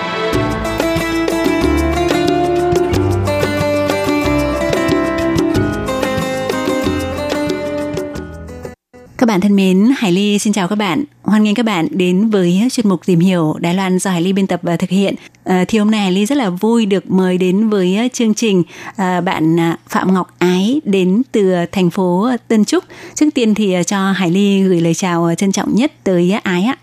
Hải Ly xin chào các bạn. Hoan nghênh các bạn đến với chuyên mục tìm hiểu Đài Loan do Hải Ly biên tập và thực hiện. À, thì hôm nay Hải Ly rất là vui được mời đến với chương trình à, bạn Phạm Ngọc Ái đến từ thành phố Tân Trúc. Trước tiên thì cho Hải Ly gửi lời chào trân trọng nhất tới Ái ạ.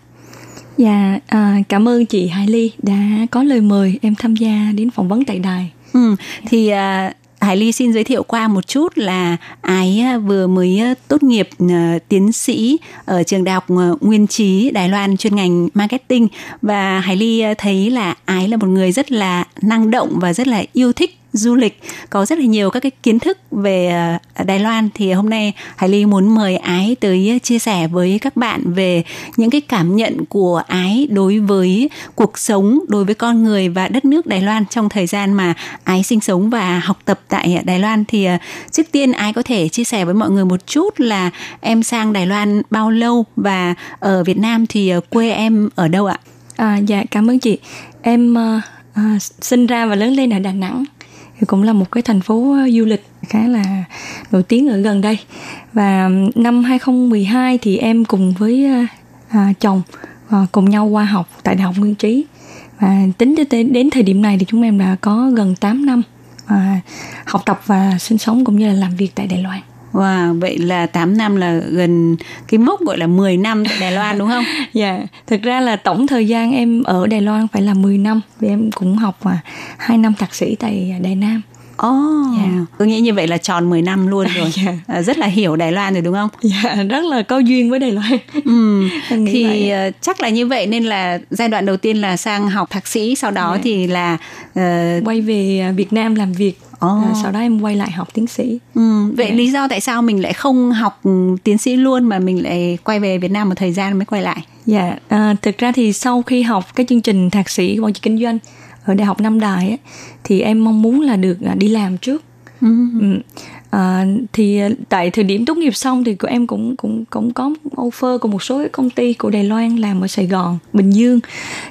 Dạ, à, cảm ơn chị Hải Ly đã có lời mời em tham gia đến phỏng vấn tại đài. Ừ, thì à, Hải Ly xin giới thiệu qua một chút là Ái à, vừa mới à, tốt nghiệp à, tiến sĩ ở trường đại học Nguyên Trí, Đài Loan chuyên ngành marketing. Và Hải Ly thấy là Ái là một người rất là năng động và rất là yêu thích du lịch có rất là nhiều các cái kiến thức về à, Đài Loan thì hôm nay Hải Ly muốn mời Ái tới à, chia sẻ với các bạn về những cái cảm nhận của Ái đối với cuộc sống, đối với con người và đất nước Đài Loan trong thời gian mà Ái sinh sống và học tập tại Đài Loan thì à, trước tiên Ái có thể chia sẻ với mọi người một chút là em sang Đài Loan bao lâu và ở Việt Nam thì quê em ở đâu ạ? À, dạ, cảm ơn chị. Em uh, uh, sinh ra và lớn lên ở Đà Nẵng thì cũng là một cái thành phố ờ, du lịch khá là nổi tiếng ở gần đây và năm 2012 thì em cùng với ờ, à, chồng à, cùng nhau qua học tại đại học Nguyên Trí và tính đến đến thời điểm này thì chúng em đã có gần 8 năm à, học tập và sinh sống cũng như là làm việc tại Đài Loan. Wow, vậy là 8 năm là gần cái mốc gọi là 10 năm tại Đài Loan đúng không? Dạ, thực ra là tổng thời gian em ở Đài Loan phải là 10 năm vì em cũng học mà 2 năm thạc sĩ tại Đài Nam. Ồ, oh, Dạ. tôi nghĩ như vậy là tròn 10 năm luôn rồi. Dạ. À, rất là hiểu Đài Loan rồi đúng không? Dạ, rất là có duyên với Đài Loan. Ừ. Thì vậy. ờ, chắc là như vậy nên là giai đoạn đầu tiên là sang học thạc sĩ, sau đó Dạ. thì là ờ, Quay về à, Việt Nam làm việc. Ồ. À, sau đó em quay lại học tiến sĩ. ừ, vậy Dạ. lý do tại sao mình lại không học tiến sĩ luôn mà mình lại quay về Việt Nam một thời gian mới quay lại? Dạ, à, thực ra thì sau khi học cái chương trình thạc sĩ quản trị kinh doanh ở Đại học Nam Đài á, thì em mong muốn là được à, đi làm trước. Ừ. Ừ. À, thì tại thời điểm tốt nghiệp xong thì của em cũng cũng cũng có offer của một số cái công ty của Đài Loan làm ở Sài Gòn, Bình Dương.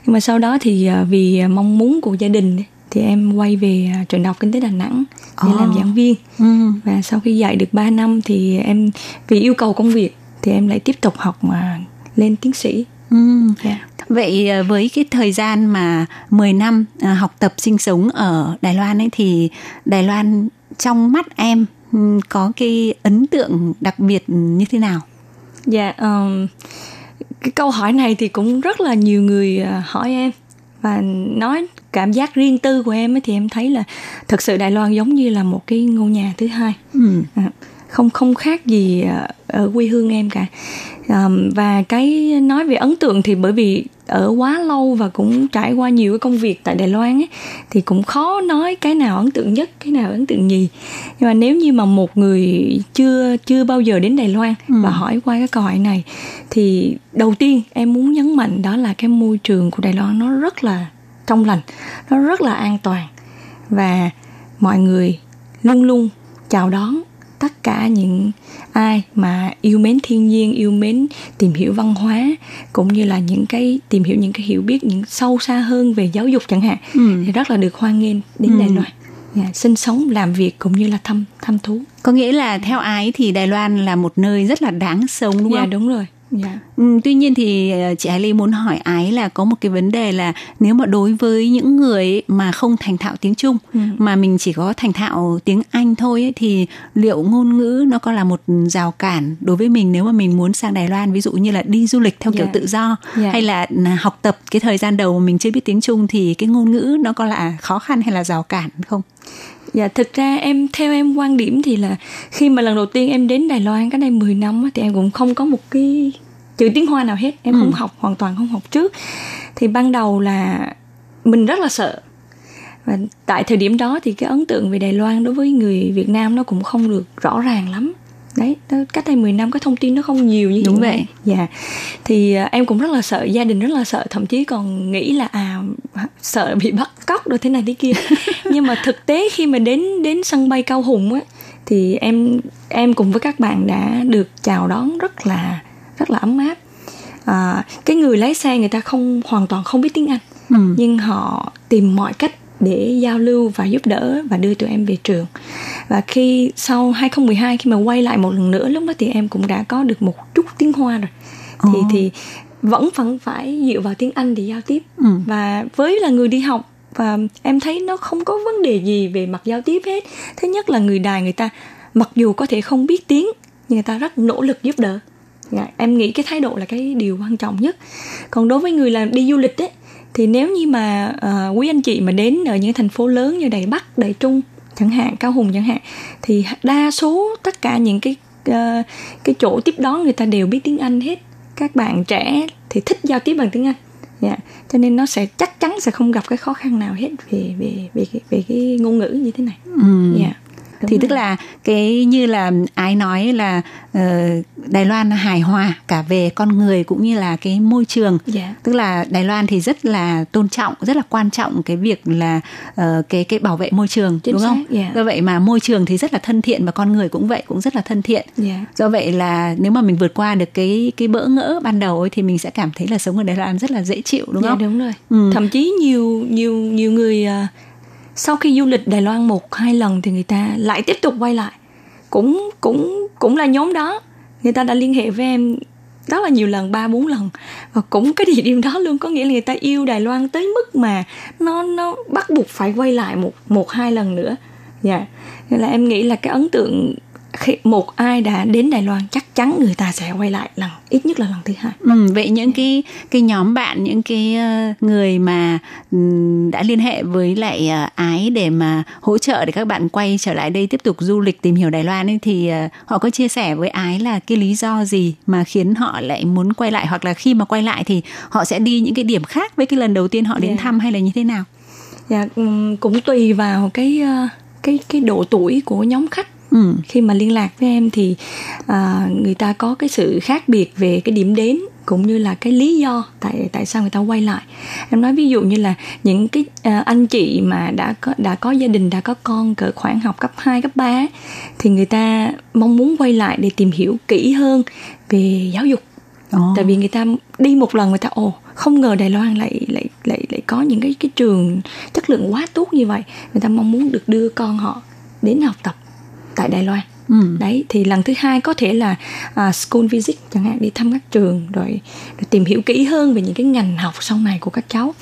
Nhưng mà sau đó thì à, vì à, mong muốn của gia đình thì em quay về à, trường đại học kinh tế Đà Nẵng để Ồ. làm giảng viên. Ừ. Và sau khi dạy được 3 năm thì em vì yêu cầu công việc thì em lại tiếp tục học mà lên tiến sĩ. Ừ. Dạ. Vậy ờ, với cái thời gian mà 10 năm à, học tập sinh sống ở Đài Loan ấy thì Đài Loan trong mắt em ừ, có cái ấn tượng đặc biệt như thế nào? Dạ, um, cái câu hỏi này thì cũng rất là nhiều người à, hỏi em và nói cảm giác riêng tư của em ấy thì em thấy là thật sự Đài Loan giống như là một cái ngôi nhà thứ hai. Ừ. À, không không khác gì à, ở quê hương em cả. Và cái nói về ấn tượng thì bởi vì ở quá lâu và cũng trải qua nhiều cái công việc tại Đài Loan ấy thì cũng khó nói cái nào ấn tượng nhất cái nào ấn tượng nhì. Nhưng mà nếu như mà một người chưa chưa bao giờ đến Đài Loan và hỏi qua cái câu hỏi này thì đầu tiên em muốn nhấn mạnh đó là cái môi trường của Đài Loan nó rất là trong lành nó rất là an toàn. Và mọi người luôn luôn chào đón tất cả những ai mà yêu mến thiên nhiên yêu mến tìm hiểu văn hóa cũng như là những cái tìm hiểu những cái hiểu biết những sâu xa hơn về giáo dục chẳng hạn Ừ. thì rất là được hoan nghênh đến Đài Loan dạ, sinh sống làm việc cũng như là thăm thăm thú Có nghĩa là theo ái thì Đài Loan là một nơi rất là đáng sống đúng dạ không? đúng rồi dạ Ừ, tuy nhiên thì ờ, chị Hải Ly muốn hỏi ái là có một cái vấn đề là nếu mà đối với những người mà không thành thạo tiếng Trung Ừ. mà mình chỉ có thành thạo tiếng Anh thôi ấy, thì liệu ngôn ngữ nó có là một rào cản đối với mình nếu mà mình muốn sang Đài Loan ví dụ như là đi du lịch theo kiểu Dạ. tự do Dạ. hay là là học tập cái thời gian đầu mà mình chưa biết tiếng Trung thì cái ngôn ngữ nó có là khó khăn hay là rào cản không? Dạ thực ra em theo em quan điểm thì là khi mà lần đầu tiên em đến Đài Loan cách đây 10 năm á, thì em cũng không có một cái chữ tiếng Hoa nào hết, em Ừ. không học hoàn toàn không học trước. Thì ban đầu là mình rất là sợ. Và tại thời điểm đó thì cái ấn tượng về Đài Loan đối với người Việt Nam nó cũng không được rõ ràng lắm. Đấy, đó, cách đây 10 năm cái thông tin nó không nhiều như Đúng vậy. Dạ. Thì à, em cũng rất là sợ, gia đình rất là sợ, thậm chí còn nghĩ là à sợ bị bắt cóc rồi thế này thế kia. Nhưng mà thực tế khi mà đến đến sân bay Cao Hùng á thì em em cùng với các bạn đã được chào đón rất là rất là ấm áp. À, cái người lái xe người ta không hoàn toàn không biết tiếng Anh Ừ. nhưng họ tìm mọi cách để giao lưu và giúp đỡ và đưa tụi em về trường. Và khi sau 2012 khi mà quay lại một lần nữa lúc đó thì em cũng đã có được một chút tiếng Hoa rồi. Thì Ồ. thì vẫn vẫn phải dựa vào tiếng Anh để giao tiếp. Ừ. và với là người đi học và em thấy nó không có vấn đề gì về mặt giao tiếp hết. Thứ nhất là người đài người ta mặc dù có thể không biết tiếng nhưng người ta rất nỗ lực giúp đỡ. Dạ, em nghĩ cái thái độ là cái điều quan trọng nhất. Còn đối với người làm đi du lịch ấy thì nếu như mà ờ, quý anh chị mà đến ở những thành phố lớn như Đài Bắc, Đài Trung chẳng hạn, Cao Hùng chẳng hạn thì đa số tất cả những cái ờ, cái chỗ tiếp đón người ta đều biết tiếng Anh hết. Các bạn trẻ thì thích giao tiếp bằng tiếng Anh. Dạ. Cho nên nó sẽ chắc chắn sẽ không gặp cái khó khăn nào hết về về về cái, về cái ngôn ngữ như thế này. Ừ. dạ đúng thì rồi. tức là cái như là ái nói là ờ, Đài Loan hài hòa cả về con người cũng như là cái môi trường. Dạ. Tức là Đài Loan thì rất là tôn trọng rất là quan trọng cái việc là ờ, cái cái bảo vệ môi trường Chính đúng không? xác, dạ. do vậy mà môi trường thì rất là thân thiện và con người cũng vậy cũng rất là thân thiện. Dạ. Do vậy là nếu mà mình vượt qua được cái cái bỡ ngỡ ban đầu ấy, thì mình sẽ cảm thấy là sống ở Đài Loan rất là dễ chịu đúng dạ, không? đúng rồi. Ừ. thậm chí nhiều nhiều nhiều người à, sau khi du lịch Đài Loan một, hai lần thì người ta lại tiếp tục quay lại. Cũng cũng cũng là nhóm đó. Người ta đã liên hệ với em rất là nhiều lần, ba, bốn lần. Và cũng cái địa điểm đó luôn có nghĩa là người ta yêu Đài Loan tới mức mà nó nó bắt buộc phải quay lại một một, hai lần nữa. Dạ. Nên là em nghĩ là cái ấn tượng khi một ai đã đến Đài Loan chắc chắn người ta sẽ quay lại lần ít nhất là lần thứ hai Ừ, vậy những cái cái nhóm bạn những cái ờ, người mà ừm, đã liên hệ với lại ờ, ái để mà hỗ trợ để các bạn quay trở lại đây tiếp tục du lịch tìm hiểu Đài Loan ấy thì ờ, họ có chia sẻ với ái là cái lý do gì mà khiến họ lại muốn quay lại hoặc là khi mà quay lại thì họ sẽ đi những cái điểm khác với cái lần đầu tiên họ đến Dạ. thăm hay là như thế nào? Dạ ừm, cũng tùy vào cái cái cái độ tuổi của nhóm khách Ừ. khi mà liên lạc với em thì à, người ta có cái sự khác biệt về cái điểm đến cũng như là cái lý do tại tại sao người ta quay lại em nói ví dụ như là những cái à, anh chị mà đã có đã có gia đình đã có con cỡ khoảng học cấp 2, cấp 3 ấy, thì người ta mong muốn quay lại để tìm hiểu kỹ hơn về giáo dục Ồ. tại vì người ta đi một lần người ta ồ không ngờ Đài Loan lại lại lại lại có những cái cái trường chất lượng quá tốt như vậy người ta mong muốn được đưa con họ đến học tập tại Đài Loan. Ừ. đấy thì lần thứ hai có thể là à, school visit chẳng hạn đi thăm các trường rồi, rồi tìm hiểu kỹ hơn về những cái ngành học sau này của các cháu.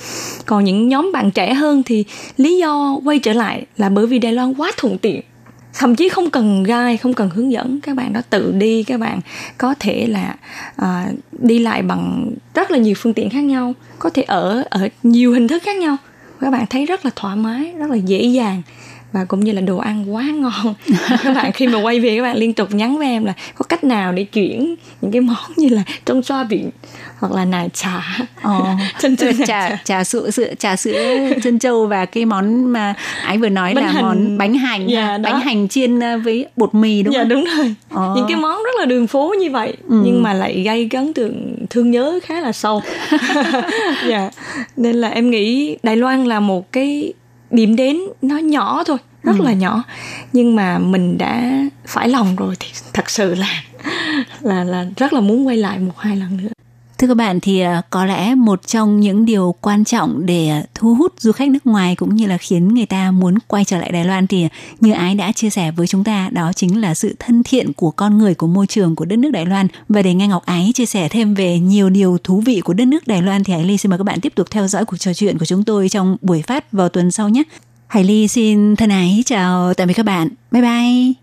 Còn những nhóm bạn trẻ hơn thì lý do quay trở lại là bởi vì Đài Loan quá thuận tiện. Thậm chí không cần guide không cần hướng dẫn các bạn đó tự đi các bạn có thể là à, đi lại bằng rất là nhiều phương tiện khác nhau có thể ở ở nhiều hình thức khác nhau. Các bạn thấy rất là thoải mái rất là dễ dàng và cũng như là đồ ăn quá ngon các bạn khi mà quay về các bạn liên tục nhắn với em là có cách nào để chuyển những cái món như là trong xoa biển hoặc là nải trà Ồ, chân tức là chân trà trà sữa sữa trà sữa chân trâu và cái món mà ái vừa nói Bánh là hành. món bánh hành Dạ, ha, đó. bánh hành chiên ờ, với bột mì đúng dạ không? đúng rồi Ờ. những cái món rất là đường phố như vậy Ừ. nhưng mà lại gây cái ấn tượng thương nhớ khá là sâu dạ nên là em nghĩ Đài Loan là một cái điểm đến nó nhỏ thôi rất Ừ. là nhỏ nhưng mà mình đã phải lòng rồi thì thật sự là là là rất là muốn quay lại một hai lần nữa Thưa các bạn, thì à, có lẽ một trong những điều quan trọng để à, thu hút du khách nước ngoài cũng như là khiến người ta muốn quay trở lại Đài Loan thì à, như Ái đã chia sẻ với chúng ta, đó chính là sự thân thiện của con người, của môi trường, của đất nước Đài Loan và để nghe Ngọc Ái chia sẻ thêm về nhiều điều thú vị của đất nước Đài Loan thì Hải Ly xin mời các bạn tiếp tục theo dõi cuộc trò chuyện của chúng tôi trong buổi phát vào tuần sau nhé. Hải Ly xin thân ái chào tạm biệt các bạn. Bye bye.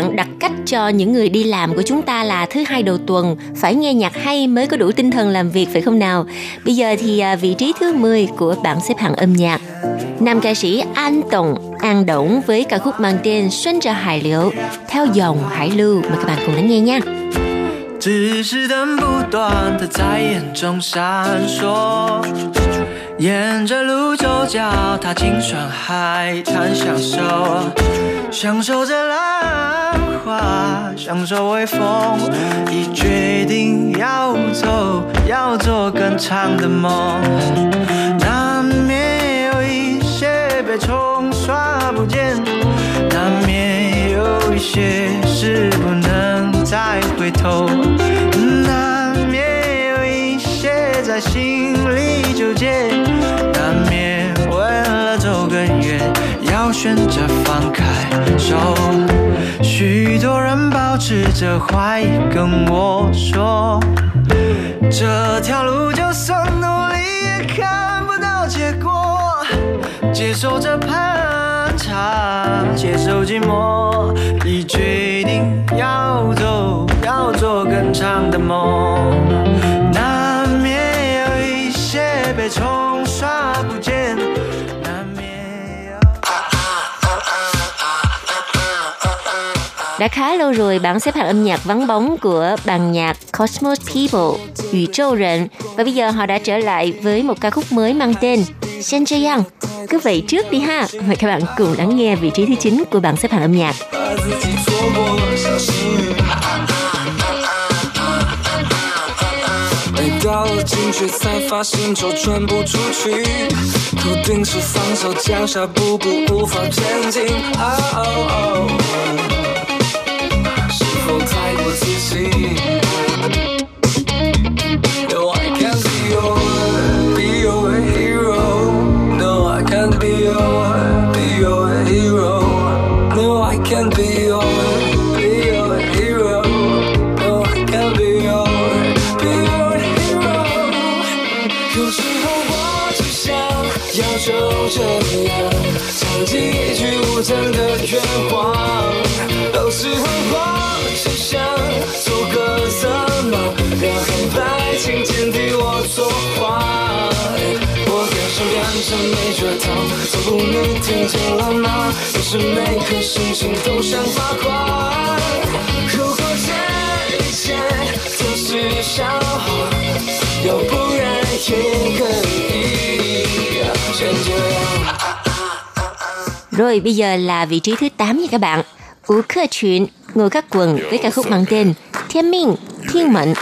bạn, đặt cách cho những người đi làm của chúng ta là thứ hai đầu tuần phải nghe nhạc hay mới có đủ tinh thần làm việc phải không nào? Bây giờ thì à, vị trí thứ 10 của bảng xếp hạng âm nhạc. Nam ca sĩ An Tổng An Động với ca khúc mang tên Xuân ra hải liệu theo dòng hải lưu mời các bạn cùng lắng nghe nha. 只是灯不断的在眼中闪烁，沿着路走，脚踏进川海滩，享受，享受着浪 花，享受微风，已决定要走，要做更长的梦，难免有一些被冲刷不见，难免有一些事不能再回头，难免有一些在心里纠结，难免为了走更远，要选择放开手。许多人保持着怀疑，跟我说，这条路就算努力也看不到结果。接受这攀插，接受寂寞，已决定要走，要做更长的梦。Đã khá lâu rồi bảng xếp hạng âm nhạc vắng bóng của ban nhạc Cosmos People,宇宙人và bây giờ họ đã trở lại với một ca khúc mới mang tên Shen Yang. Cứ vậy trước đi ha. Mời các bạn cùng lắng nghe vị trí thứ 9 của bảng xếp hạng âm nhạc. 把自己琢磨，小心。爱到了禁区，才发现周转不出去，头顶是放手，脚下步步无法前进。哦哦哦， 心情都想发狂。如果这一切都是笑话，要不然也可以先这样。 Rồi bây giờ là vị trí thứ 8 nha các bạn. Ú Khơ Chuyện, Ngô Khắc Quần với ca khúc mang tên Thiên Minh, Thiên Mệnh.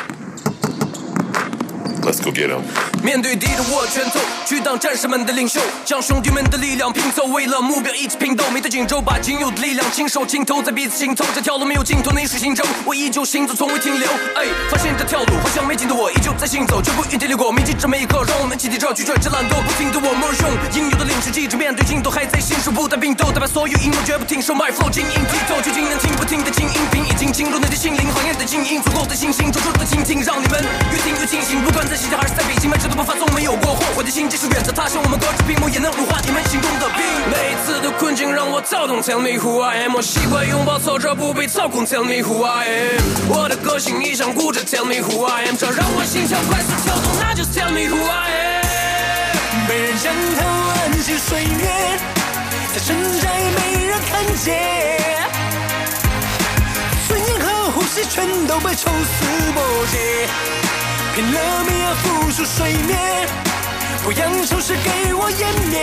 Let's go get him. 面对敌人握拳头，去当战士们的领袖，将兄弟们的力量拼凑，为了目标一起拼斗。每条锦州，把仅有的力量亲手浸透在彼此心头。这条路没有尽头，逆水行舟，我依旧行走，从未停留。哎，发现这条路好像没尽头，我依旧在行走，绝不原地流过。铭记着每一刻，让我们集体着去追这懒惰，不停的我们用应有的领袖，记着面对尽头，还在信守，不断并斗，代表所有英雄绝不停手。My flow 晶莹剔透，究竟能听不听得清音频，已经进入你的心灵，行业的精英，足够的信心，专注的倾听，让你们越听越清醒。不管在西天还是在北京，满纸的不发从没有过后悔的心，即使远在他乡，我们隔着屏幕也能融化你们心中的冰。每一次的困境让我躁动，Tell me who I am，我习惯拥抱挫折，不被操控，Tell me who I am。我的个性一向固执，Tell me who I am，这让我心跳快速跳动，那就 Tell me who I am。被人 jan 透安息岁月，在深宅没人看见，尊严和呼吸全都被抽丝剥茧，拼了命要浮出水面，不让愁绪给我湮灭，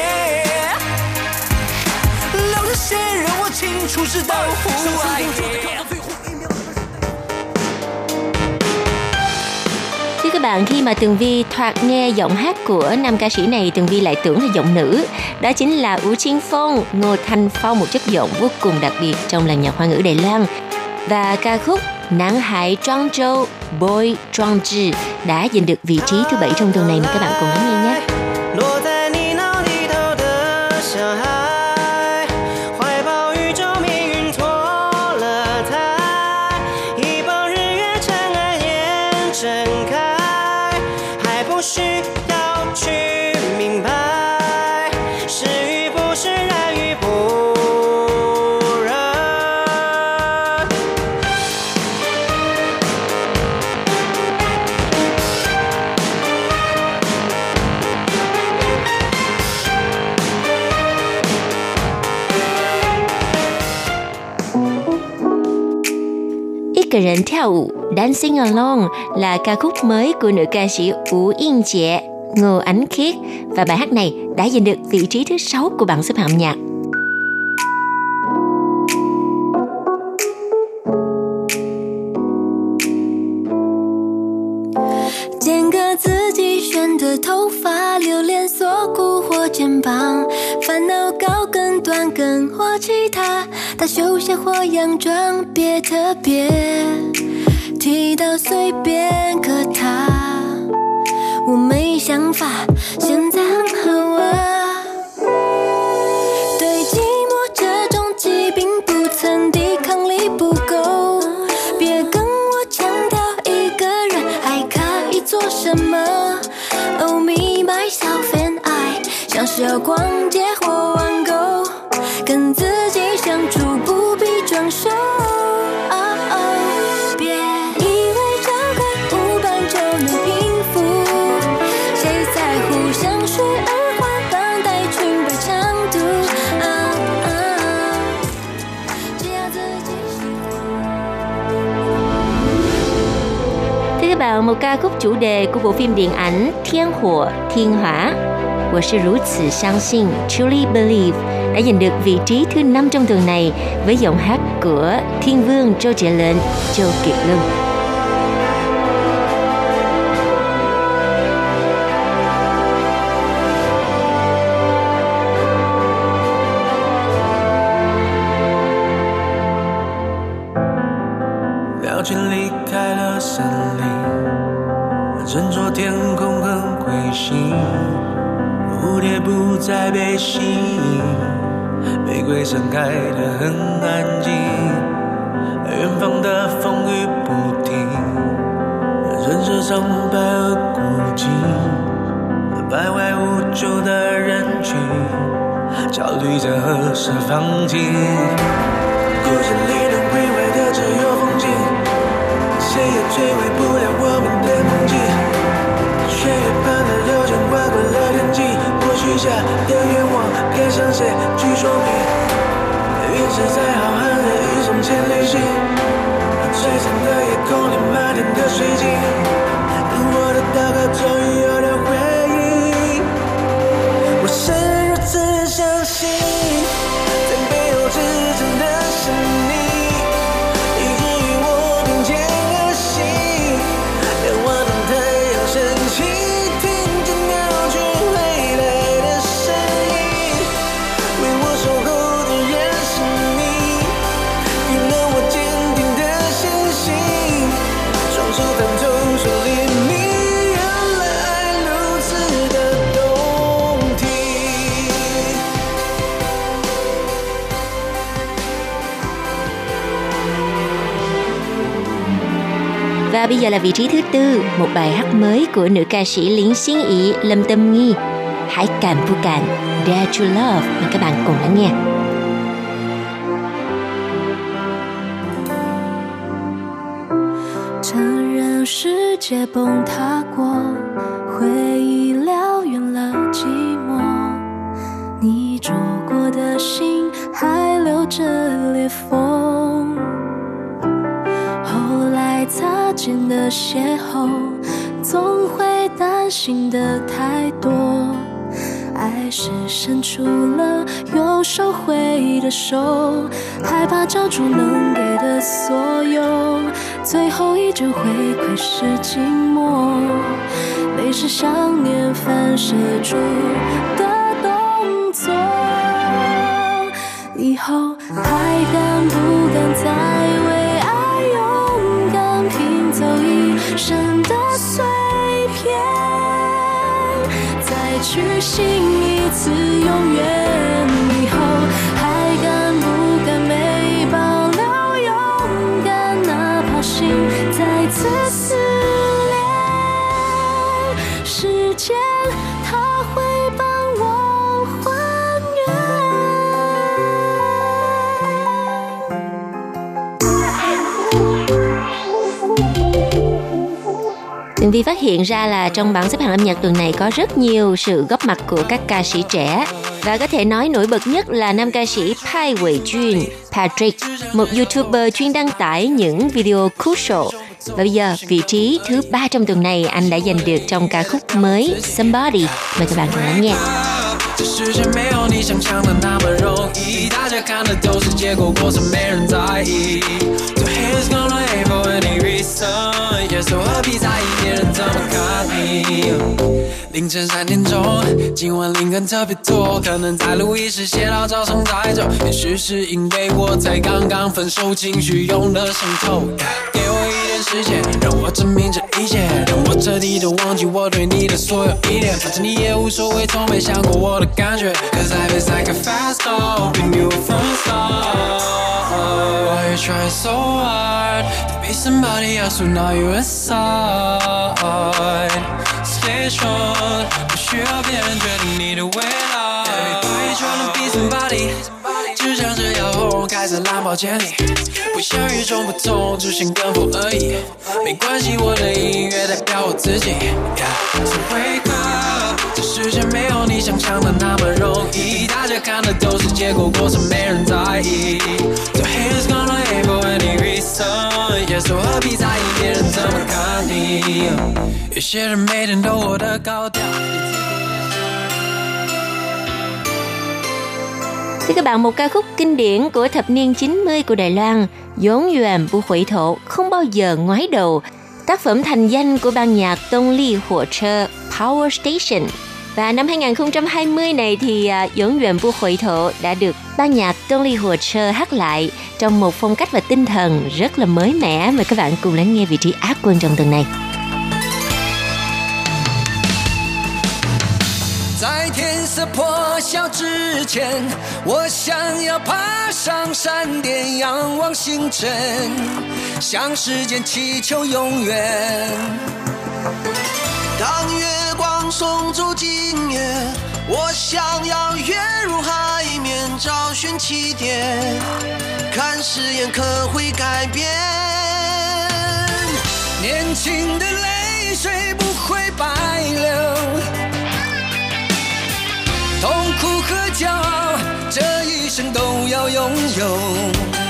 流着血让我清楚知道 who I am。 Thưa các bạn, khi mà Tường Vi thoạt nghe giọng hát của nam ca sĩ này, Tường Vi lại tưởng là giọng nữ. Đó chính là Ú Chiên Phong, Ngô Thanh Phong, một chất giọng vô cùng đặc biệt trong làng nhạc hoa ngữ Đài Loan. Và ca khúc Nắng Hải Trang Châu, Boy Trang Zhi đã giành được vị trí thứ bảy trong tuần này. mà các bạn cùng lắng nghe 个人跳舞 Dancing Alone là ca khúc mới của nữ ca sĩ Ú Yên Trẻ, Ngô Ánh Khiết và bài hát này đã giành được vị trí thứ sáu của bảng xếp hạng nhạc. 头发，留连锁骨或肩膀，烦恼高跟、短跟或其他，大休闲或洋装，别特别，提到随便可他，我没想法，现在很好啊。像是要逛街或网购，跟自己相处不必装熟。哦哦，别以为找个舞伴就能平复，谁在乎香水、耳环、绑带、裙摆长度？啊啊，只要自己喜欢。 Thưa các bạn, một ca khúc chủ đề của bộ phim điện ảnh Thiên Hỏa Thiên Hỏa 我是如此相信 Truly Believe đã giành được vị trí thứ năm trong tuần này với giọng hát của Thiên Vương Châu Trẻ Lệnh Châu Kiệt Luân. 开得很安静，远方的风雨不停，人生苍白而孤寂，徘徊无助的人群，焦虑着何时放晴。星，璀璨的夜空里满天的水晶，giờ là vị trí thứ tư, một bài hát mới của nữ ca sĩ Liễn Xiên Ý Lâm Tâm Nghi. Hãy cảm vô cạn, Dare to Love. Mời các bạn cùng lắng nghe. 手，害怕交出能给的所有，最后依旧会窥视寂寞。泪是想念反射出的动作，以后还敢不敢再为爱勇敢拼凑一生的碎片？再去信一次永远 Vi phát hiện ra là trong bảng xếp hạng âm nhạc tuần này có rất nhiều sự góp mặt của các ca sĩ trẻ và có thể nói nổi bật nhất là nam ca sĩ Pai Wei Jun Patrick, một YouTuber chuyên đăng tải những video crucial. Và bây giờ, vị trí thứ ba trong tuần này anh đã giành được trong ca khúc mới Somebody. Mời các bạn cùng lắng nghe. 这世界没有你想象的那么容易，大家看的都是结果，过程没人在意。So haters gonna hate for any reason，也说何必在意别人怎么看你？凌晨三点钟，今晚灵感特别多，可能在录音室写到早上再走。也许是因为我才刚刚分手，情绪涌了上头。给我一点时间，让我证明这一切，让我彻底的忘记我对你的所有依恋。反正你也无所谓，从没想过我的感觉。Cause life is like a fast car, hoping you will fall Why you trying so hard be somebody else when now you inside? Stay strong，不需要别人决定你的未来。Everybody trying to be somebody，只想着要红，开在蓝宝坚尼，不想与众不同，只想跟风而已。没关系，我的音乐代表我自己。Yeah, so wake up，这世界没有你想象的那么容易，大家看的都是结果，过程没人在意。So haters gonna hate for any reason，也说何必在意别人怎么看你？有些人每天都活得高调。 Thưa các bạn, một ca khúc kinh điển của thập niên 90 của Đài Loan, vốn duyên bu hủy thổ, không bao giờ ngoái đầu. Tác phẩm thành danh của ban nhạc Tông Ly Hỏa Trơ Power Station. Và năm 2020 này thì à, Dũng Duyện Bu Hội Thổ đã được ban nhạc Tông Ly Hỏa Trơ hát lại trong một phong cách và tinh thần rất là mới mẻ. Mời các bạn cùng lắng nghe vị trí ác quân trong tuần này. 在天色破晓之前，我想要爬上山巅，仰望星辰，向时间祈求永远。当月光 送走今夜，我想要跃入海面，找寻起点，看誓言可会改变。年轻的泪水不会白流。痛苦和骄傲，这一生都要拥有。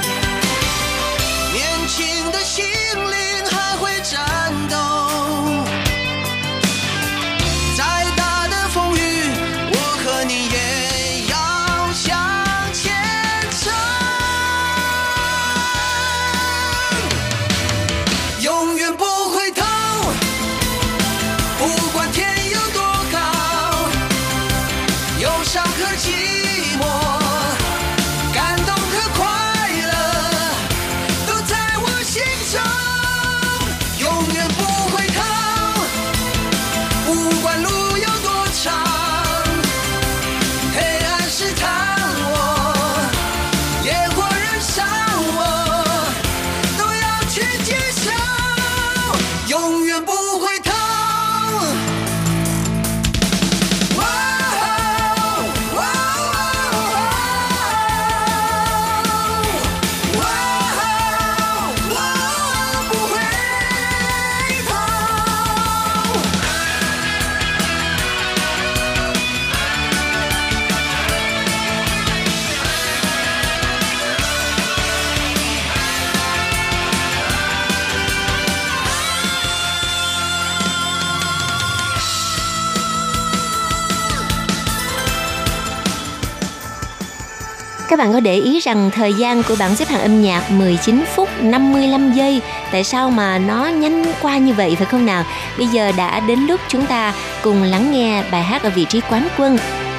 Các bạn có để ý rằng thời gian của bảng xếp hạng âm nhạc 19 phút 55 giây, Tại sao mà nó nhanh qua như vậy, phải không nào? Bây giờ đã đến lúc chúng ta cùng lắng nghe bài hát ở vị trí quán quân,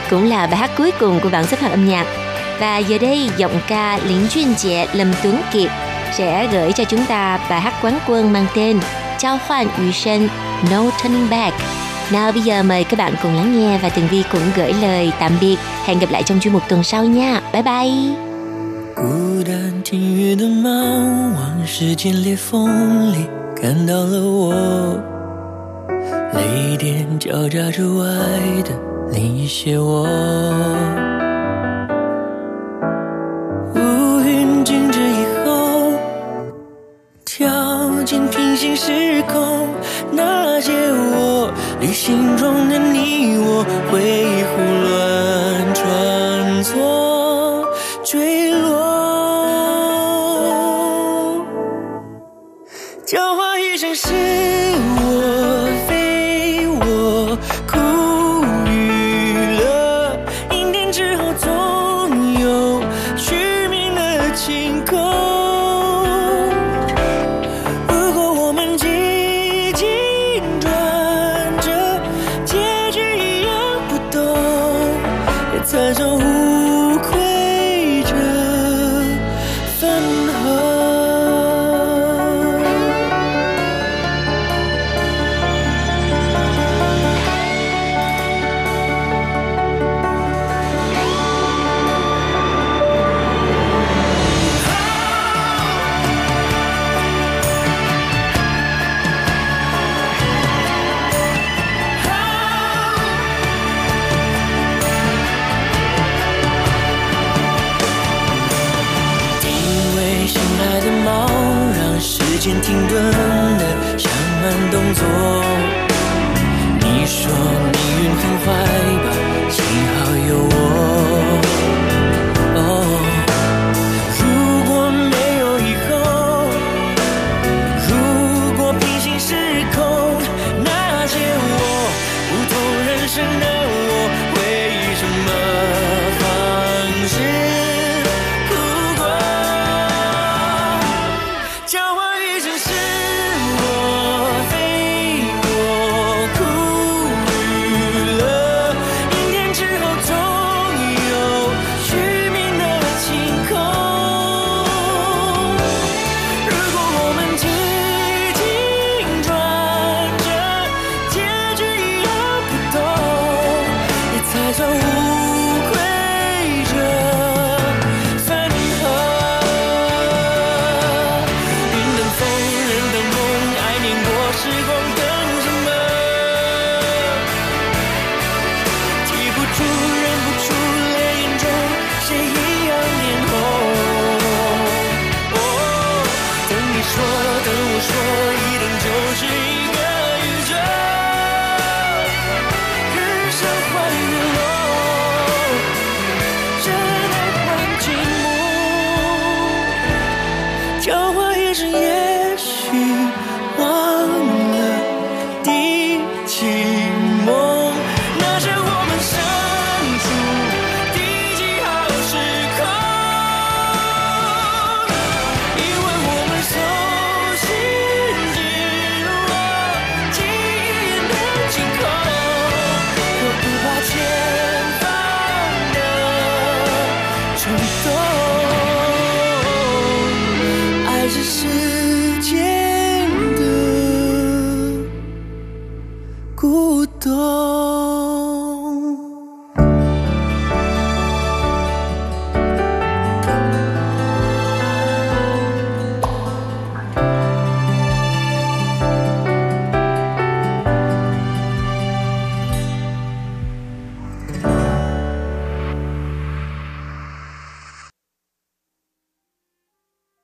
Cũng là bài hát cuối cùng của bảng xếp hạng âm nhạc Và giờ đây, giọng ca Lý Chuyên Trẻ Lâm Tuấn Kiệt sẽ gửi cho chúng ta bài hát quán quân mang tên Chào Hoan Yu Shen, No Turning Back nào bây giờ mời các bạn cùng lắng nghe và Tường Vi cũng gửi lời tạm biệt. Hẹn gặp lại trong chuyên mục tuần sau nha. Bye bye. 孤单听雨的猫，往事间裂缝里看到了我，泪点交杂着爱的另一些我。乌云静止以后，跳进平行时空，那些我 旅行中的你我，会忽略。